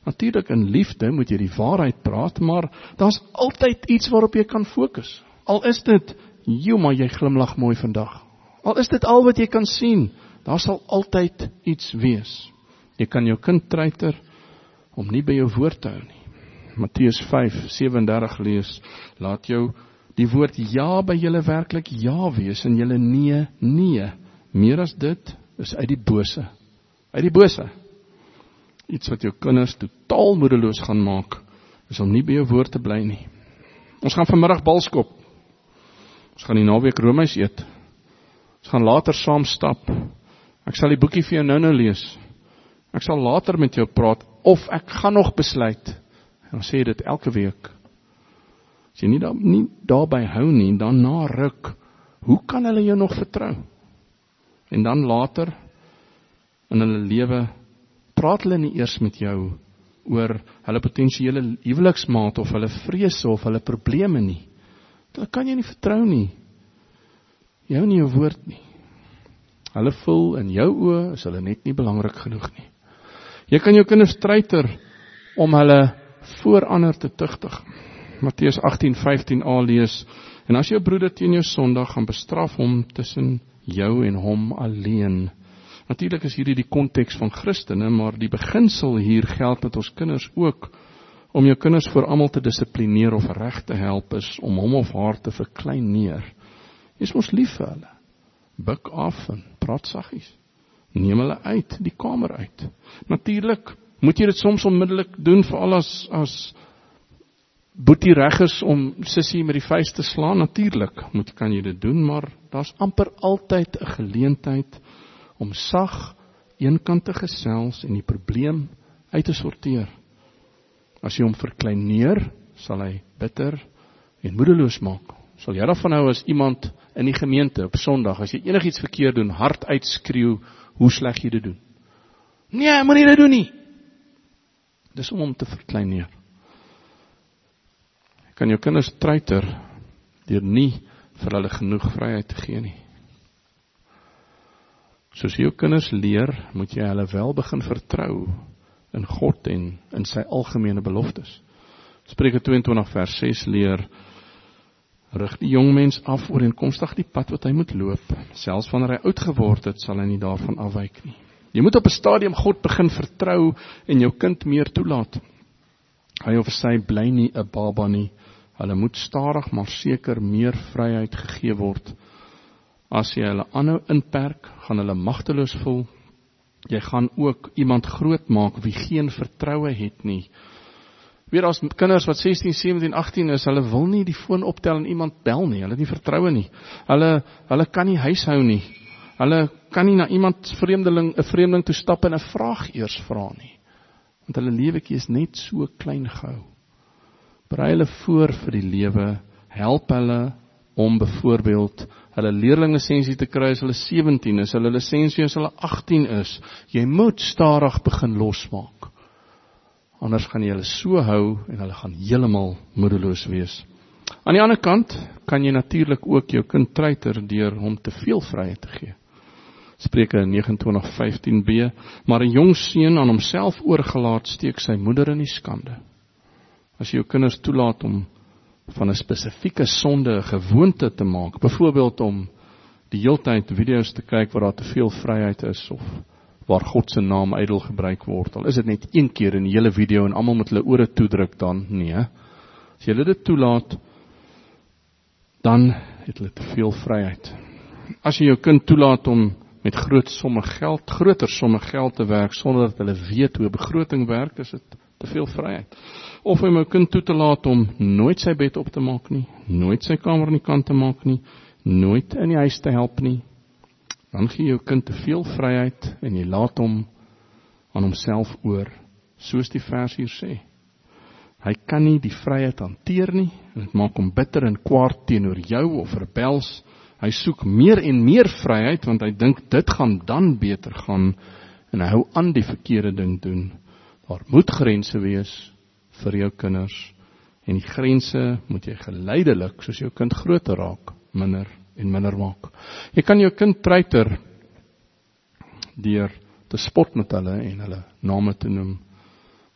Natuurlik in liefde moet jy die waarheid praat, maar daar's altyd iets waarop jy kan fokus. Al is dit, "Jo, maar jy glimlag mooi vandag." Al is dit al wat jy kan sien, daar sal altyd iets wees. Jy kan jou kind treiter om nie by jou woord te hou nie. Matteus 5:37 lees, "Laat jou die woord ja by julle werklik ja wees en julle nee nee." Meer as dit is uit die bose. Uit die bose iets wat jou kinders totaal moedeloos gaan maak is om nie by jou woord te bly nie. Ons gaan vanmiddag balskop. Ons gaan die naweek roomys eet. Ons gaan later saam stap. Ek sal die boekie vir jou nou-nou lees. Ek sal later met jou praat of ek gaan nog besluit. En ons sê dit elke week. As jy nie daar nie daarby hou nie, dan na ruk, hoe kan hulle jou nog vertrou? En dan later in hulle lewe praat hulle nie eers met jou oor hulle potensiële huweliksmaat of hulle vrese of hulle probleme nie. Hulle kan jy nie vertrou nie. Jy hou nie jou woord nie. Hulle voel in jou oë is hulle net nie belangrik genoeg nie. Jy kan jou kinders treiter om hulle voor ander te tugtig. Matteus 18:15a lees en as jou broeder teen jou sondig gaan bestraf hom tussen jou en hom alleen Natuurlik is hierdie die konteks van Christene, maar die beginsel hier geld met ons kinders ook om jou kinders voor almal te dissiplineer of reg te help is om hom of haar te verklein neer. Jy's mos lief vir hulle. Buk af en praat saggies. Neem hulle uit die kamer uit. Natuurlik moet jy dit soms onmiddellik doen vir al as as boetie reg is om sissie met die vuis te slaan natuurlik moet kan jy dit doen maar daar's amper altyd 'n geleentheid om sag eenkant te gesels en die probleem uit te sorteer. As jy hom verkleineer, sal hy bitter en moedeloos maak. Sal jy daarvan hou as iemand in die gemeente op Sondag as jy enigiets verkeerd doen, hard uitskreeu hoe sleg jy dit doen? Nee, moenie dit doen nie. Dis om hom te verkleineer. Kan jou kinders treiter deur nie vir hulle genoeg vryheid te gee nie. Soos jou kinders leer, moet jy hulle wel begin vertrou in God en in sy algemene beloftes. Spreuke 22 vers 6 leer rig die jong mens af ooreenkomstig die pad wat hy moet loop. Selfs wanneer hy oud geword het, sal hy nie daarvan afwyk nie. Jy moet op 'n stadium God begin vertrou en jou kind meer toelaat. Hy of sy bly nie 'n baba nie. Hulle moet stadig maar seker meer vryheid gegee word. As jy hulle aanhou inperk, gaan hulle magteloos voel. Jy gaan ook iemand groot maak wie geen vertroue het nie. Weer as kinders wat 16, 17, 18 is, hulle wil nie die foon optel en iemand bel nie. Hulle het nie vertroue nie. Hulle hulle kan nie huishou nie. Hulle kan nie na iemand vreemdeling, 'n vreemdeling toe stap en 'n vraag eers vra nie. Want hulle lewetjie is net so klein gehou. Berei hulle voor vir die lewe, help hulle om byvoorbeeld hulle leerlinglisensie te kry as hulle 17 is, hulle lisensie as hulle 18 is. Jy moet stadig begin losmaak. Anders gaan jy hulle so hou en hulle gaan heeltemal moedeloos wees. Aan die ander kant kan jy natuurlik ook jou kind treiter deur hom te veel vryheid te gee. Spreuke 29:15b, maar 'n jong seun aan homself oorgelaat steek sy moeder in die skande. As jy jou kinders toelaat om van 'n spesifieke sonde 'n gewoonte te maak, byvoorbeeld om die heeltyd video's te kyk waar daar te veel vryheid is of waar God se naam ydel gebruik word. Al is dit net een keer in die hele video en almal moet hulle ore toedruk dan nee. As jy dit toelaat, dan het hulle te veel vryheid. As jy jou kind toelaat om met groot somme geld, groter somme geld te werk sonder dat hulle weet hoe begroting werk, is dit te veel vryheid of om 'n kind toe te laat om nooit sy bed op te maak nie, nooit sy kamer aan die kant te maak nie, nooit in die huis te help nie. Dan gee jou kind te veel vryheid en jy laat hom aan homself oor, soos die vers hier sê. Hy kan nie die vryheid hanteer nie en dit maak hom bitter en kwaad teenoor jou of rebels. Hy soek meer en meer vryheid want hy dink dit gaan dan beter gaan en hy hou aan die verkeerde ding doen. Daar moet grense wees vir jou kinders en die grense moet jy geleidelik soos jou kind groter raak, minder en minder maak. Jy kan jou kind treiter deur te spot met hulle en hulle name te noem.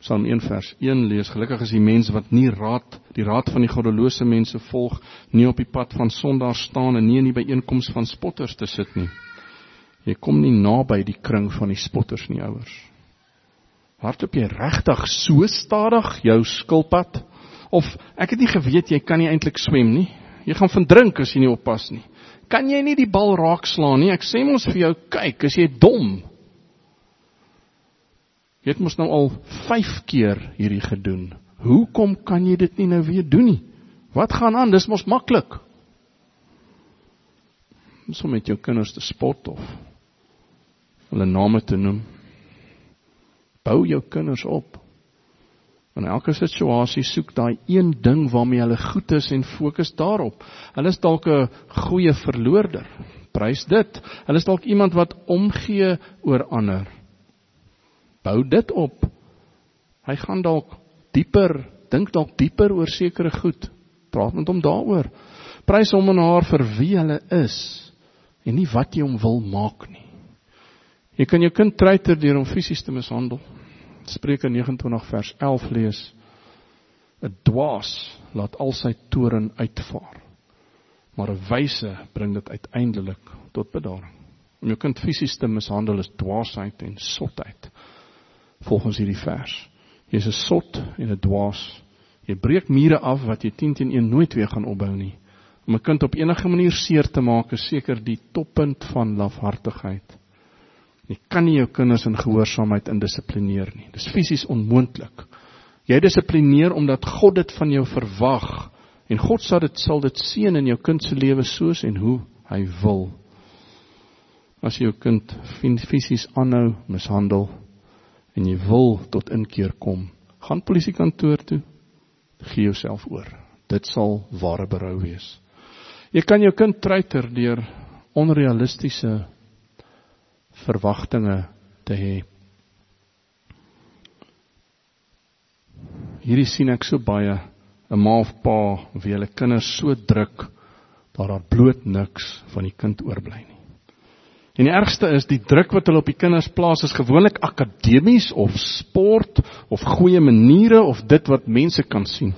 Psalm 1 vers 1 lees: Gelukkig is die mens wat nie raad die raad van die goddelose mense volg, nie op die pad van sondaars staan en nie in die byeenkoms van spotters te sit nie. Jy kom nie naby die kring van die spotters nie, ouers. Hardop jy regtig so stadig jou skilpad of ek het nie geweet jy kan nie eintlik swem nie. Jy gaan verdrink as jy nie oppas nie. Kan jy nie die bal raakslaan nie? Ek sê mos vir jou, kyk, as jy dom. Jy het mos nou al 5 keer hierdie gedoen. Hoekom kan jy dit nie nou weer doen nie? Wat gaan aan? Dis mos maklik. Ons om met jou kinders te spot of hulle name te noem. Bou jou kinders op. In elke situasie soek daai een ding waarmee hulle goed is en fokus daarop. Hulle is dalk 'n goeie verloorder. Prys dit. Hulle is dalk iemand wat omgee oor ander. Bou dit op. Hy gaan dalk dieper, dink dalk dieper oor sekere goed. Praat met hom daaroor. Prys hom en haar vir wie hulle is en nie wat jy hom wil maak nie. Jy kan jou kind treiter deur hom fisies te mishandel. Spreuke 29 vers 11 lees: 'n Dwaas laat al sy toorn uitvaar, maar 'n wyse bring dit uiteindelik tot bedaring. Om jou kind fisies te mishandel is dwaasheid en sotheid. Volgens hierdie vers. Jy's 'n sot en 'n dwaas. Jy breek mure af wat jy 10 teen 1 nooit weer gaan opbou nie. Om 'n kind op enige manier seer te maak is seker die toppunt van lafhartigheid. Jy kan nie jou kinders in gehoorsaamheid indissiplineer nie. Dis fisies onmoontlik. Jy dissiplineer omdat God dit van jou verwag en God sal dit sal dit seën in jou kind se lewe soos en hoe hy wil. As jy jou kind fisies aanhou mishandel en jy wil tot inkeer kom, gaan polisiekantoor toe. Gee jouself oor. Dit sal ware berou wees. Jy kan jou kind treiter deur onrealistiese verwagtinge te hê. Hierdie sien ek so baie 'n ma of pa wie hulle kinders so druk dat daar bloot niks van die kind oorbly nie. En die ergste is die druk wat hulle op die kinders plaas is gewoonlik akademies of sport of goeie maniere of dit wat mense kan sien.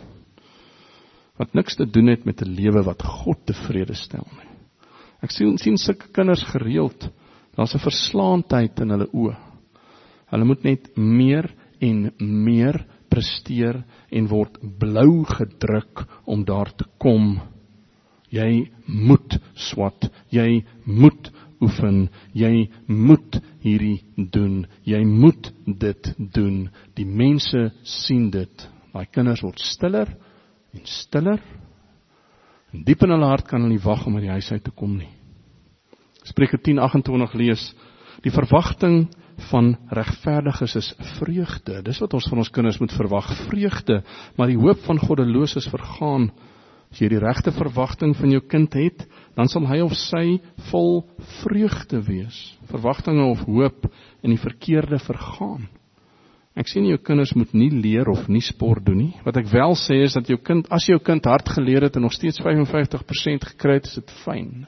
Wat niks te doen het met 'n lewe wat God tevrede stel nie. Ek sien sien sulke kinders gereeld Daar's 'n verslaandheid in hulle oë. Hulle moet net meer en meer presteer en word blou gedruk om daar te kom. Jy moet swat, jy moet oefen, jy moet hierdie doen, jy moet dit doen. Die mense sien dit. Daai kinders word stiller en stiller. En diep in hulle hart kan hulle nie wag om uit die huis uit te kom nie. Spreuke 10:28 lees: Die verwagting van regverdiges is vreugde. Dis wat ons van ons kinders moet verwag, vreugde, maar die hoop van goddeloses vergaan. As jy die regte verwagting van jou kind het, dan sal hy of sy vol vreugde wees. Verwagtinge of hoop in die verkeerde vergaan. Ek sien jou kinders moet nie leer of nie sport doen nie. Wat ek wel sê is dat jou kind, as jou kind hard geleer het en nog steeds 55% gekry het, is dit fyn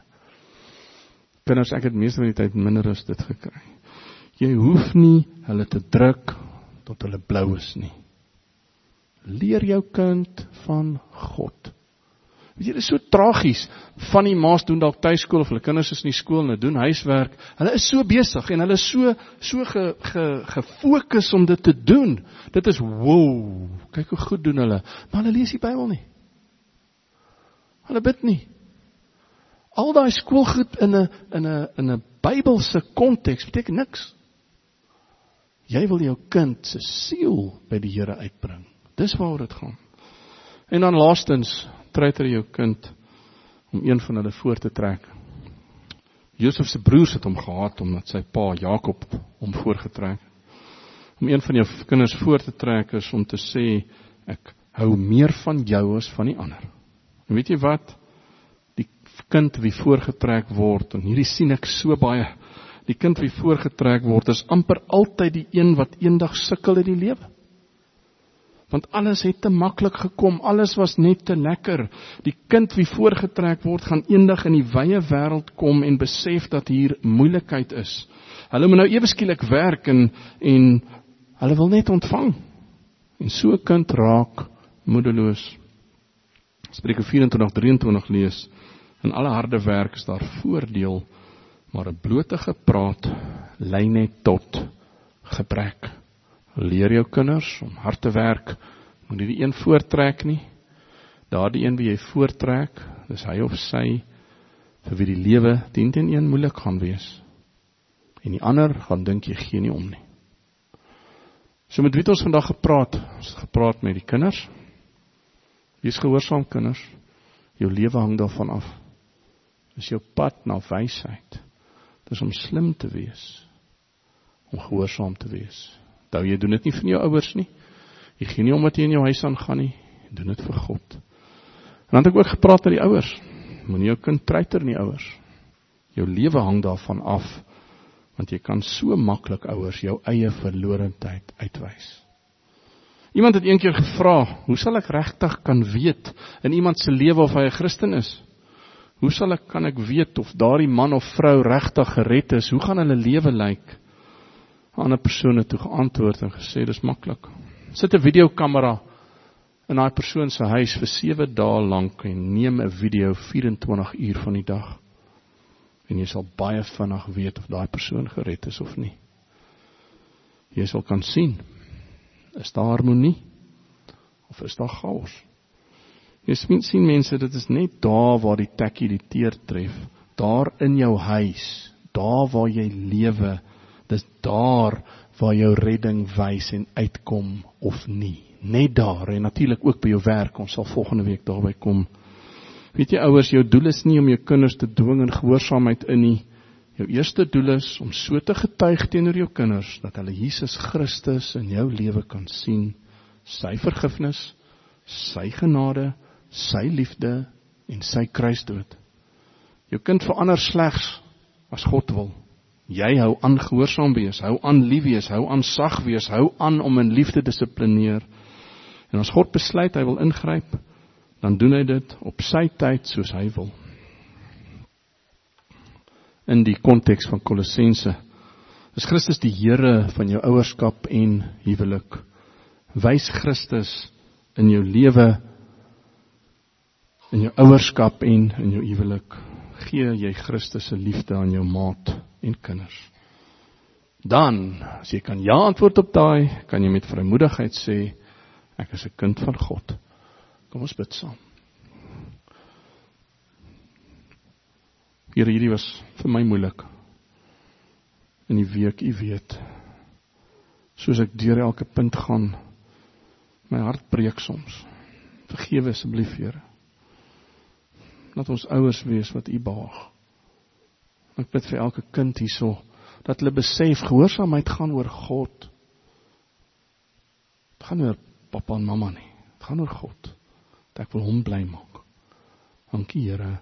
kinders ek het meeste van die tyd minder as dit gekry. Jy hoef nie hulle te druk tot hulle blou is nie. Leer jou kind van God. Weet jy, dit is so tragies. Van die ma's doen dalk tuiskool of hulle kinders is in die skool en hulle doen huiswerk. Hulle is so besig en hulle is so so ge, ge, gefokus om dit te doen. Dit is wow. Kyk hoe goed doen hulle. Maar hulle lees die Bybel nie. Hulle bid nie al daai skoolgoed in 'n in 'n in 'n Bybelse konteks beteken niks. Jy wil jou kind se siel by die Here uitbring. Dis waaroor dit gaan. En dan laastens, treiter jou kind om een van hulle voor te trek. Josef se broers het hom gehaat omdat sy pa Jakob hom voorgetrek. Om een van jou kinders voor te trek is om te sê ek hou meer van jou as van die ander. En weet jy wat? Kind wie voorgetrek word en hierdie sien ek so baie die kind wie voorgetrek word is amper altyd die een wat eendag sukkel in die lewe Want alles het te maklik gekom, alles was net te lekker. Die kind wie voorgetrek word, gaan eendag in die wye wêreld kom en besef dat hier moeilikheid is. Hulle moet nou ewe skielik werk en en hulle wil net ontvang. En so 'n kind raak moedeloos. Spreuke 24:23 lees: In alle harde werk is daar voordeel, maar 'n blote gepraat lei net tot gebrek. Leer jou kinders om hard te werk. Moenie die een voortrek nie. Daardie een wie jy voortrek, dis hy of sy vir wie die lewe teen teen een moeilik gaan wees. En die ander gaan dink jy gee nie om nie. So met wie het ons vandag gepraat? Ons het gepraat met die kinders. Wees gehoorsaam kinders. Jou lewe hang daarvan af. Dis jou pad na wysheid. Dis om slim te wees. Om gehoorsaam te wees. Onthou jy doen dit nie vir jou ouers nie. Jy gee nie om wat jy in jou huis aangaan nie. Jy doen dit vir God. En dan het ek ook gepraat met die ouers. Moenie jou kind treiter nie ouers. Jou lewe hang daarvan af want jy kan so maklik ouers jou eie verlorendheid uitwys. Iemand het eendag gevra, "Hoe sal ek regtig kan weet in iemand se lewe of hy 'n Christen is? Hoe sal ek kan ek weet of daardie man of vrou regtig gered is? Hoe gaan hulle lewe lyk?" Ander persone toe geantwoord en gesê dis maklik. Sit 'n videokamera in daai persoon se huis vir 7 dae lank en neem 'n video 24 uur van die dag. En jy sal baie vinnig weet of daai persoon gered is of nie. Jy sal kan sien is daar harmonie of is daar chaos? Jy sien mense dit is net daar waar die tekkie die teer tref, daar in jou huis, daar waar jy lewe Dis daar waar jou redding wys en uitkom of nie. Net daar en natuurlik ook by jou werk. Ons sal volgende week daarby kom. Weet jy ouers, jou doel is nie om jou kinders te dwing in gehoorsaamheid in nie. Jou eerste doel is om so te getuig teenoor jou kinders dat hulle Jesus Christus in jou lewe kan sien, sy vergifnis, sy genade, sy liefde en sy kruisdood. Jou kind verander slegs as God wil. Jy hou aan gehoorsaam wees, hou aan lief wees, hou aan sag wees, hou aan om in liefde dissiplineer. En as God besluit hy wil ingryp, dan doen hy dit op sy tyd soos hy wil. In die konteks van Kolossense is Christus die Here van jou ouerskap en huwelik. Wys Christus in jou lewe in jou ouerskap en in jou huwelik. Gee jy Christus se liefde aan jou maat en kinders. Dan, as jy kan ja antwoord op daai, kan jy met vrymoedigheid sê ek is 'n kind van God. Kom ons bid saam. Here, hierdie was vir my moeilik. In die week, u weet, soos ek deur elke punt gaan, my hart breek soms. Vergewe asseblief, Here. Laat ons ouers wees wat u behaag. Ek bid vir elke kind hierso dat hulle besef gehoorsaamheid gaan oor God. Dit gaan oor pappa en mamma nie. Dit gaan oor God. Dat ek wil hom bly maak. Dankie Here.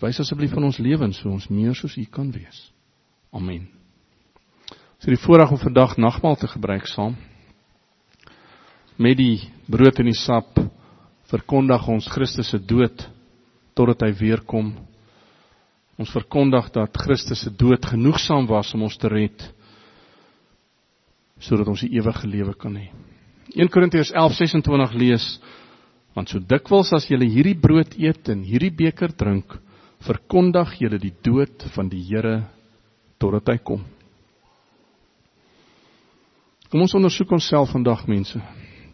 Wys asseblief van ons lewens so ons meer soos U kan wees. Amen. So die voorreg om vandag nagmaal te gebruik saam met die brood en die sap verkondig ons Christus se dood totdat hy weer kom Ons verkondig dat Christus se dood genoegsaam was om ons te red sodat ons die ewige lewe kan hê. 1 Korintiërs 11:26 lees: Want so dikwels as julle hierdie brood eet en hierdie beker drink, verkondig julle die dood van die Here totdat hy kom. Kom ons ondersoek onsself vandag mense.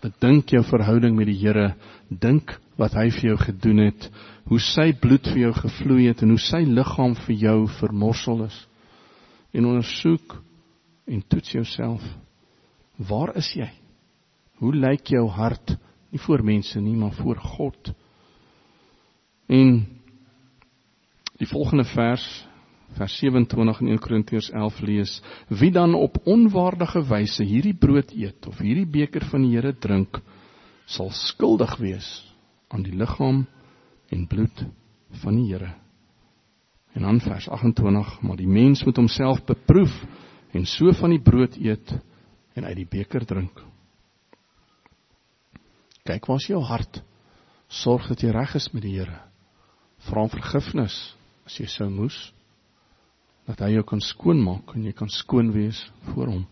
Bedink jou verhouding met die Here, dink wat hy vir jou gedoen het, hoe sy bloed vir jou gevloei het en hoe sy liggaam vir jou vermorsel is. En ondersoek en toets jouself. Waar is jy? Hoe lyk jou hart nie voor mense nie, maar voor God? En die volgende vers vers 27 in 1 Korintiërs 11 lees: Wie dan op onwaardige wyse hierdie brood eet of hierdie beker van die Here drink, sal skuldig wees aan die liggaam en bloed van die Here. En dan vers 28, maar die mens moet homself beproef en so van die brood eet en uit die beker drink. Kyk waar's jou hart. Sorg dat jy reg is met die Here. Vra om vergifnis as jy sou moes dat hy jou kan skoonmaak en jy kan skoon wees voor hom.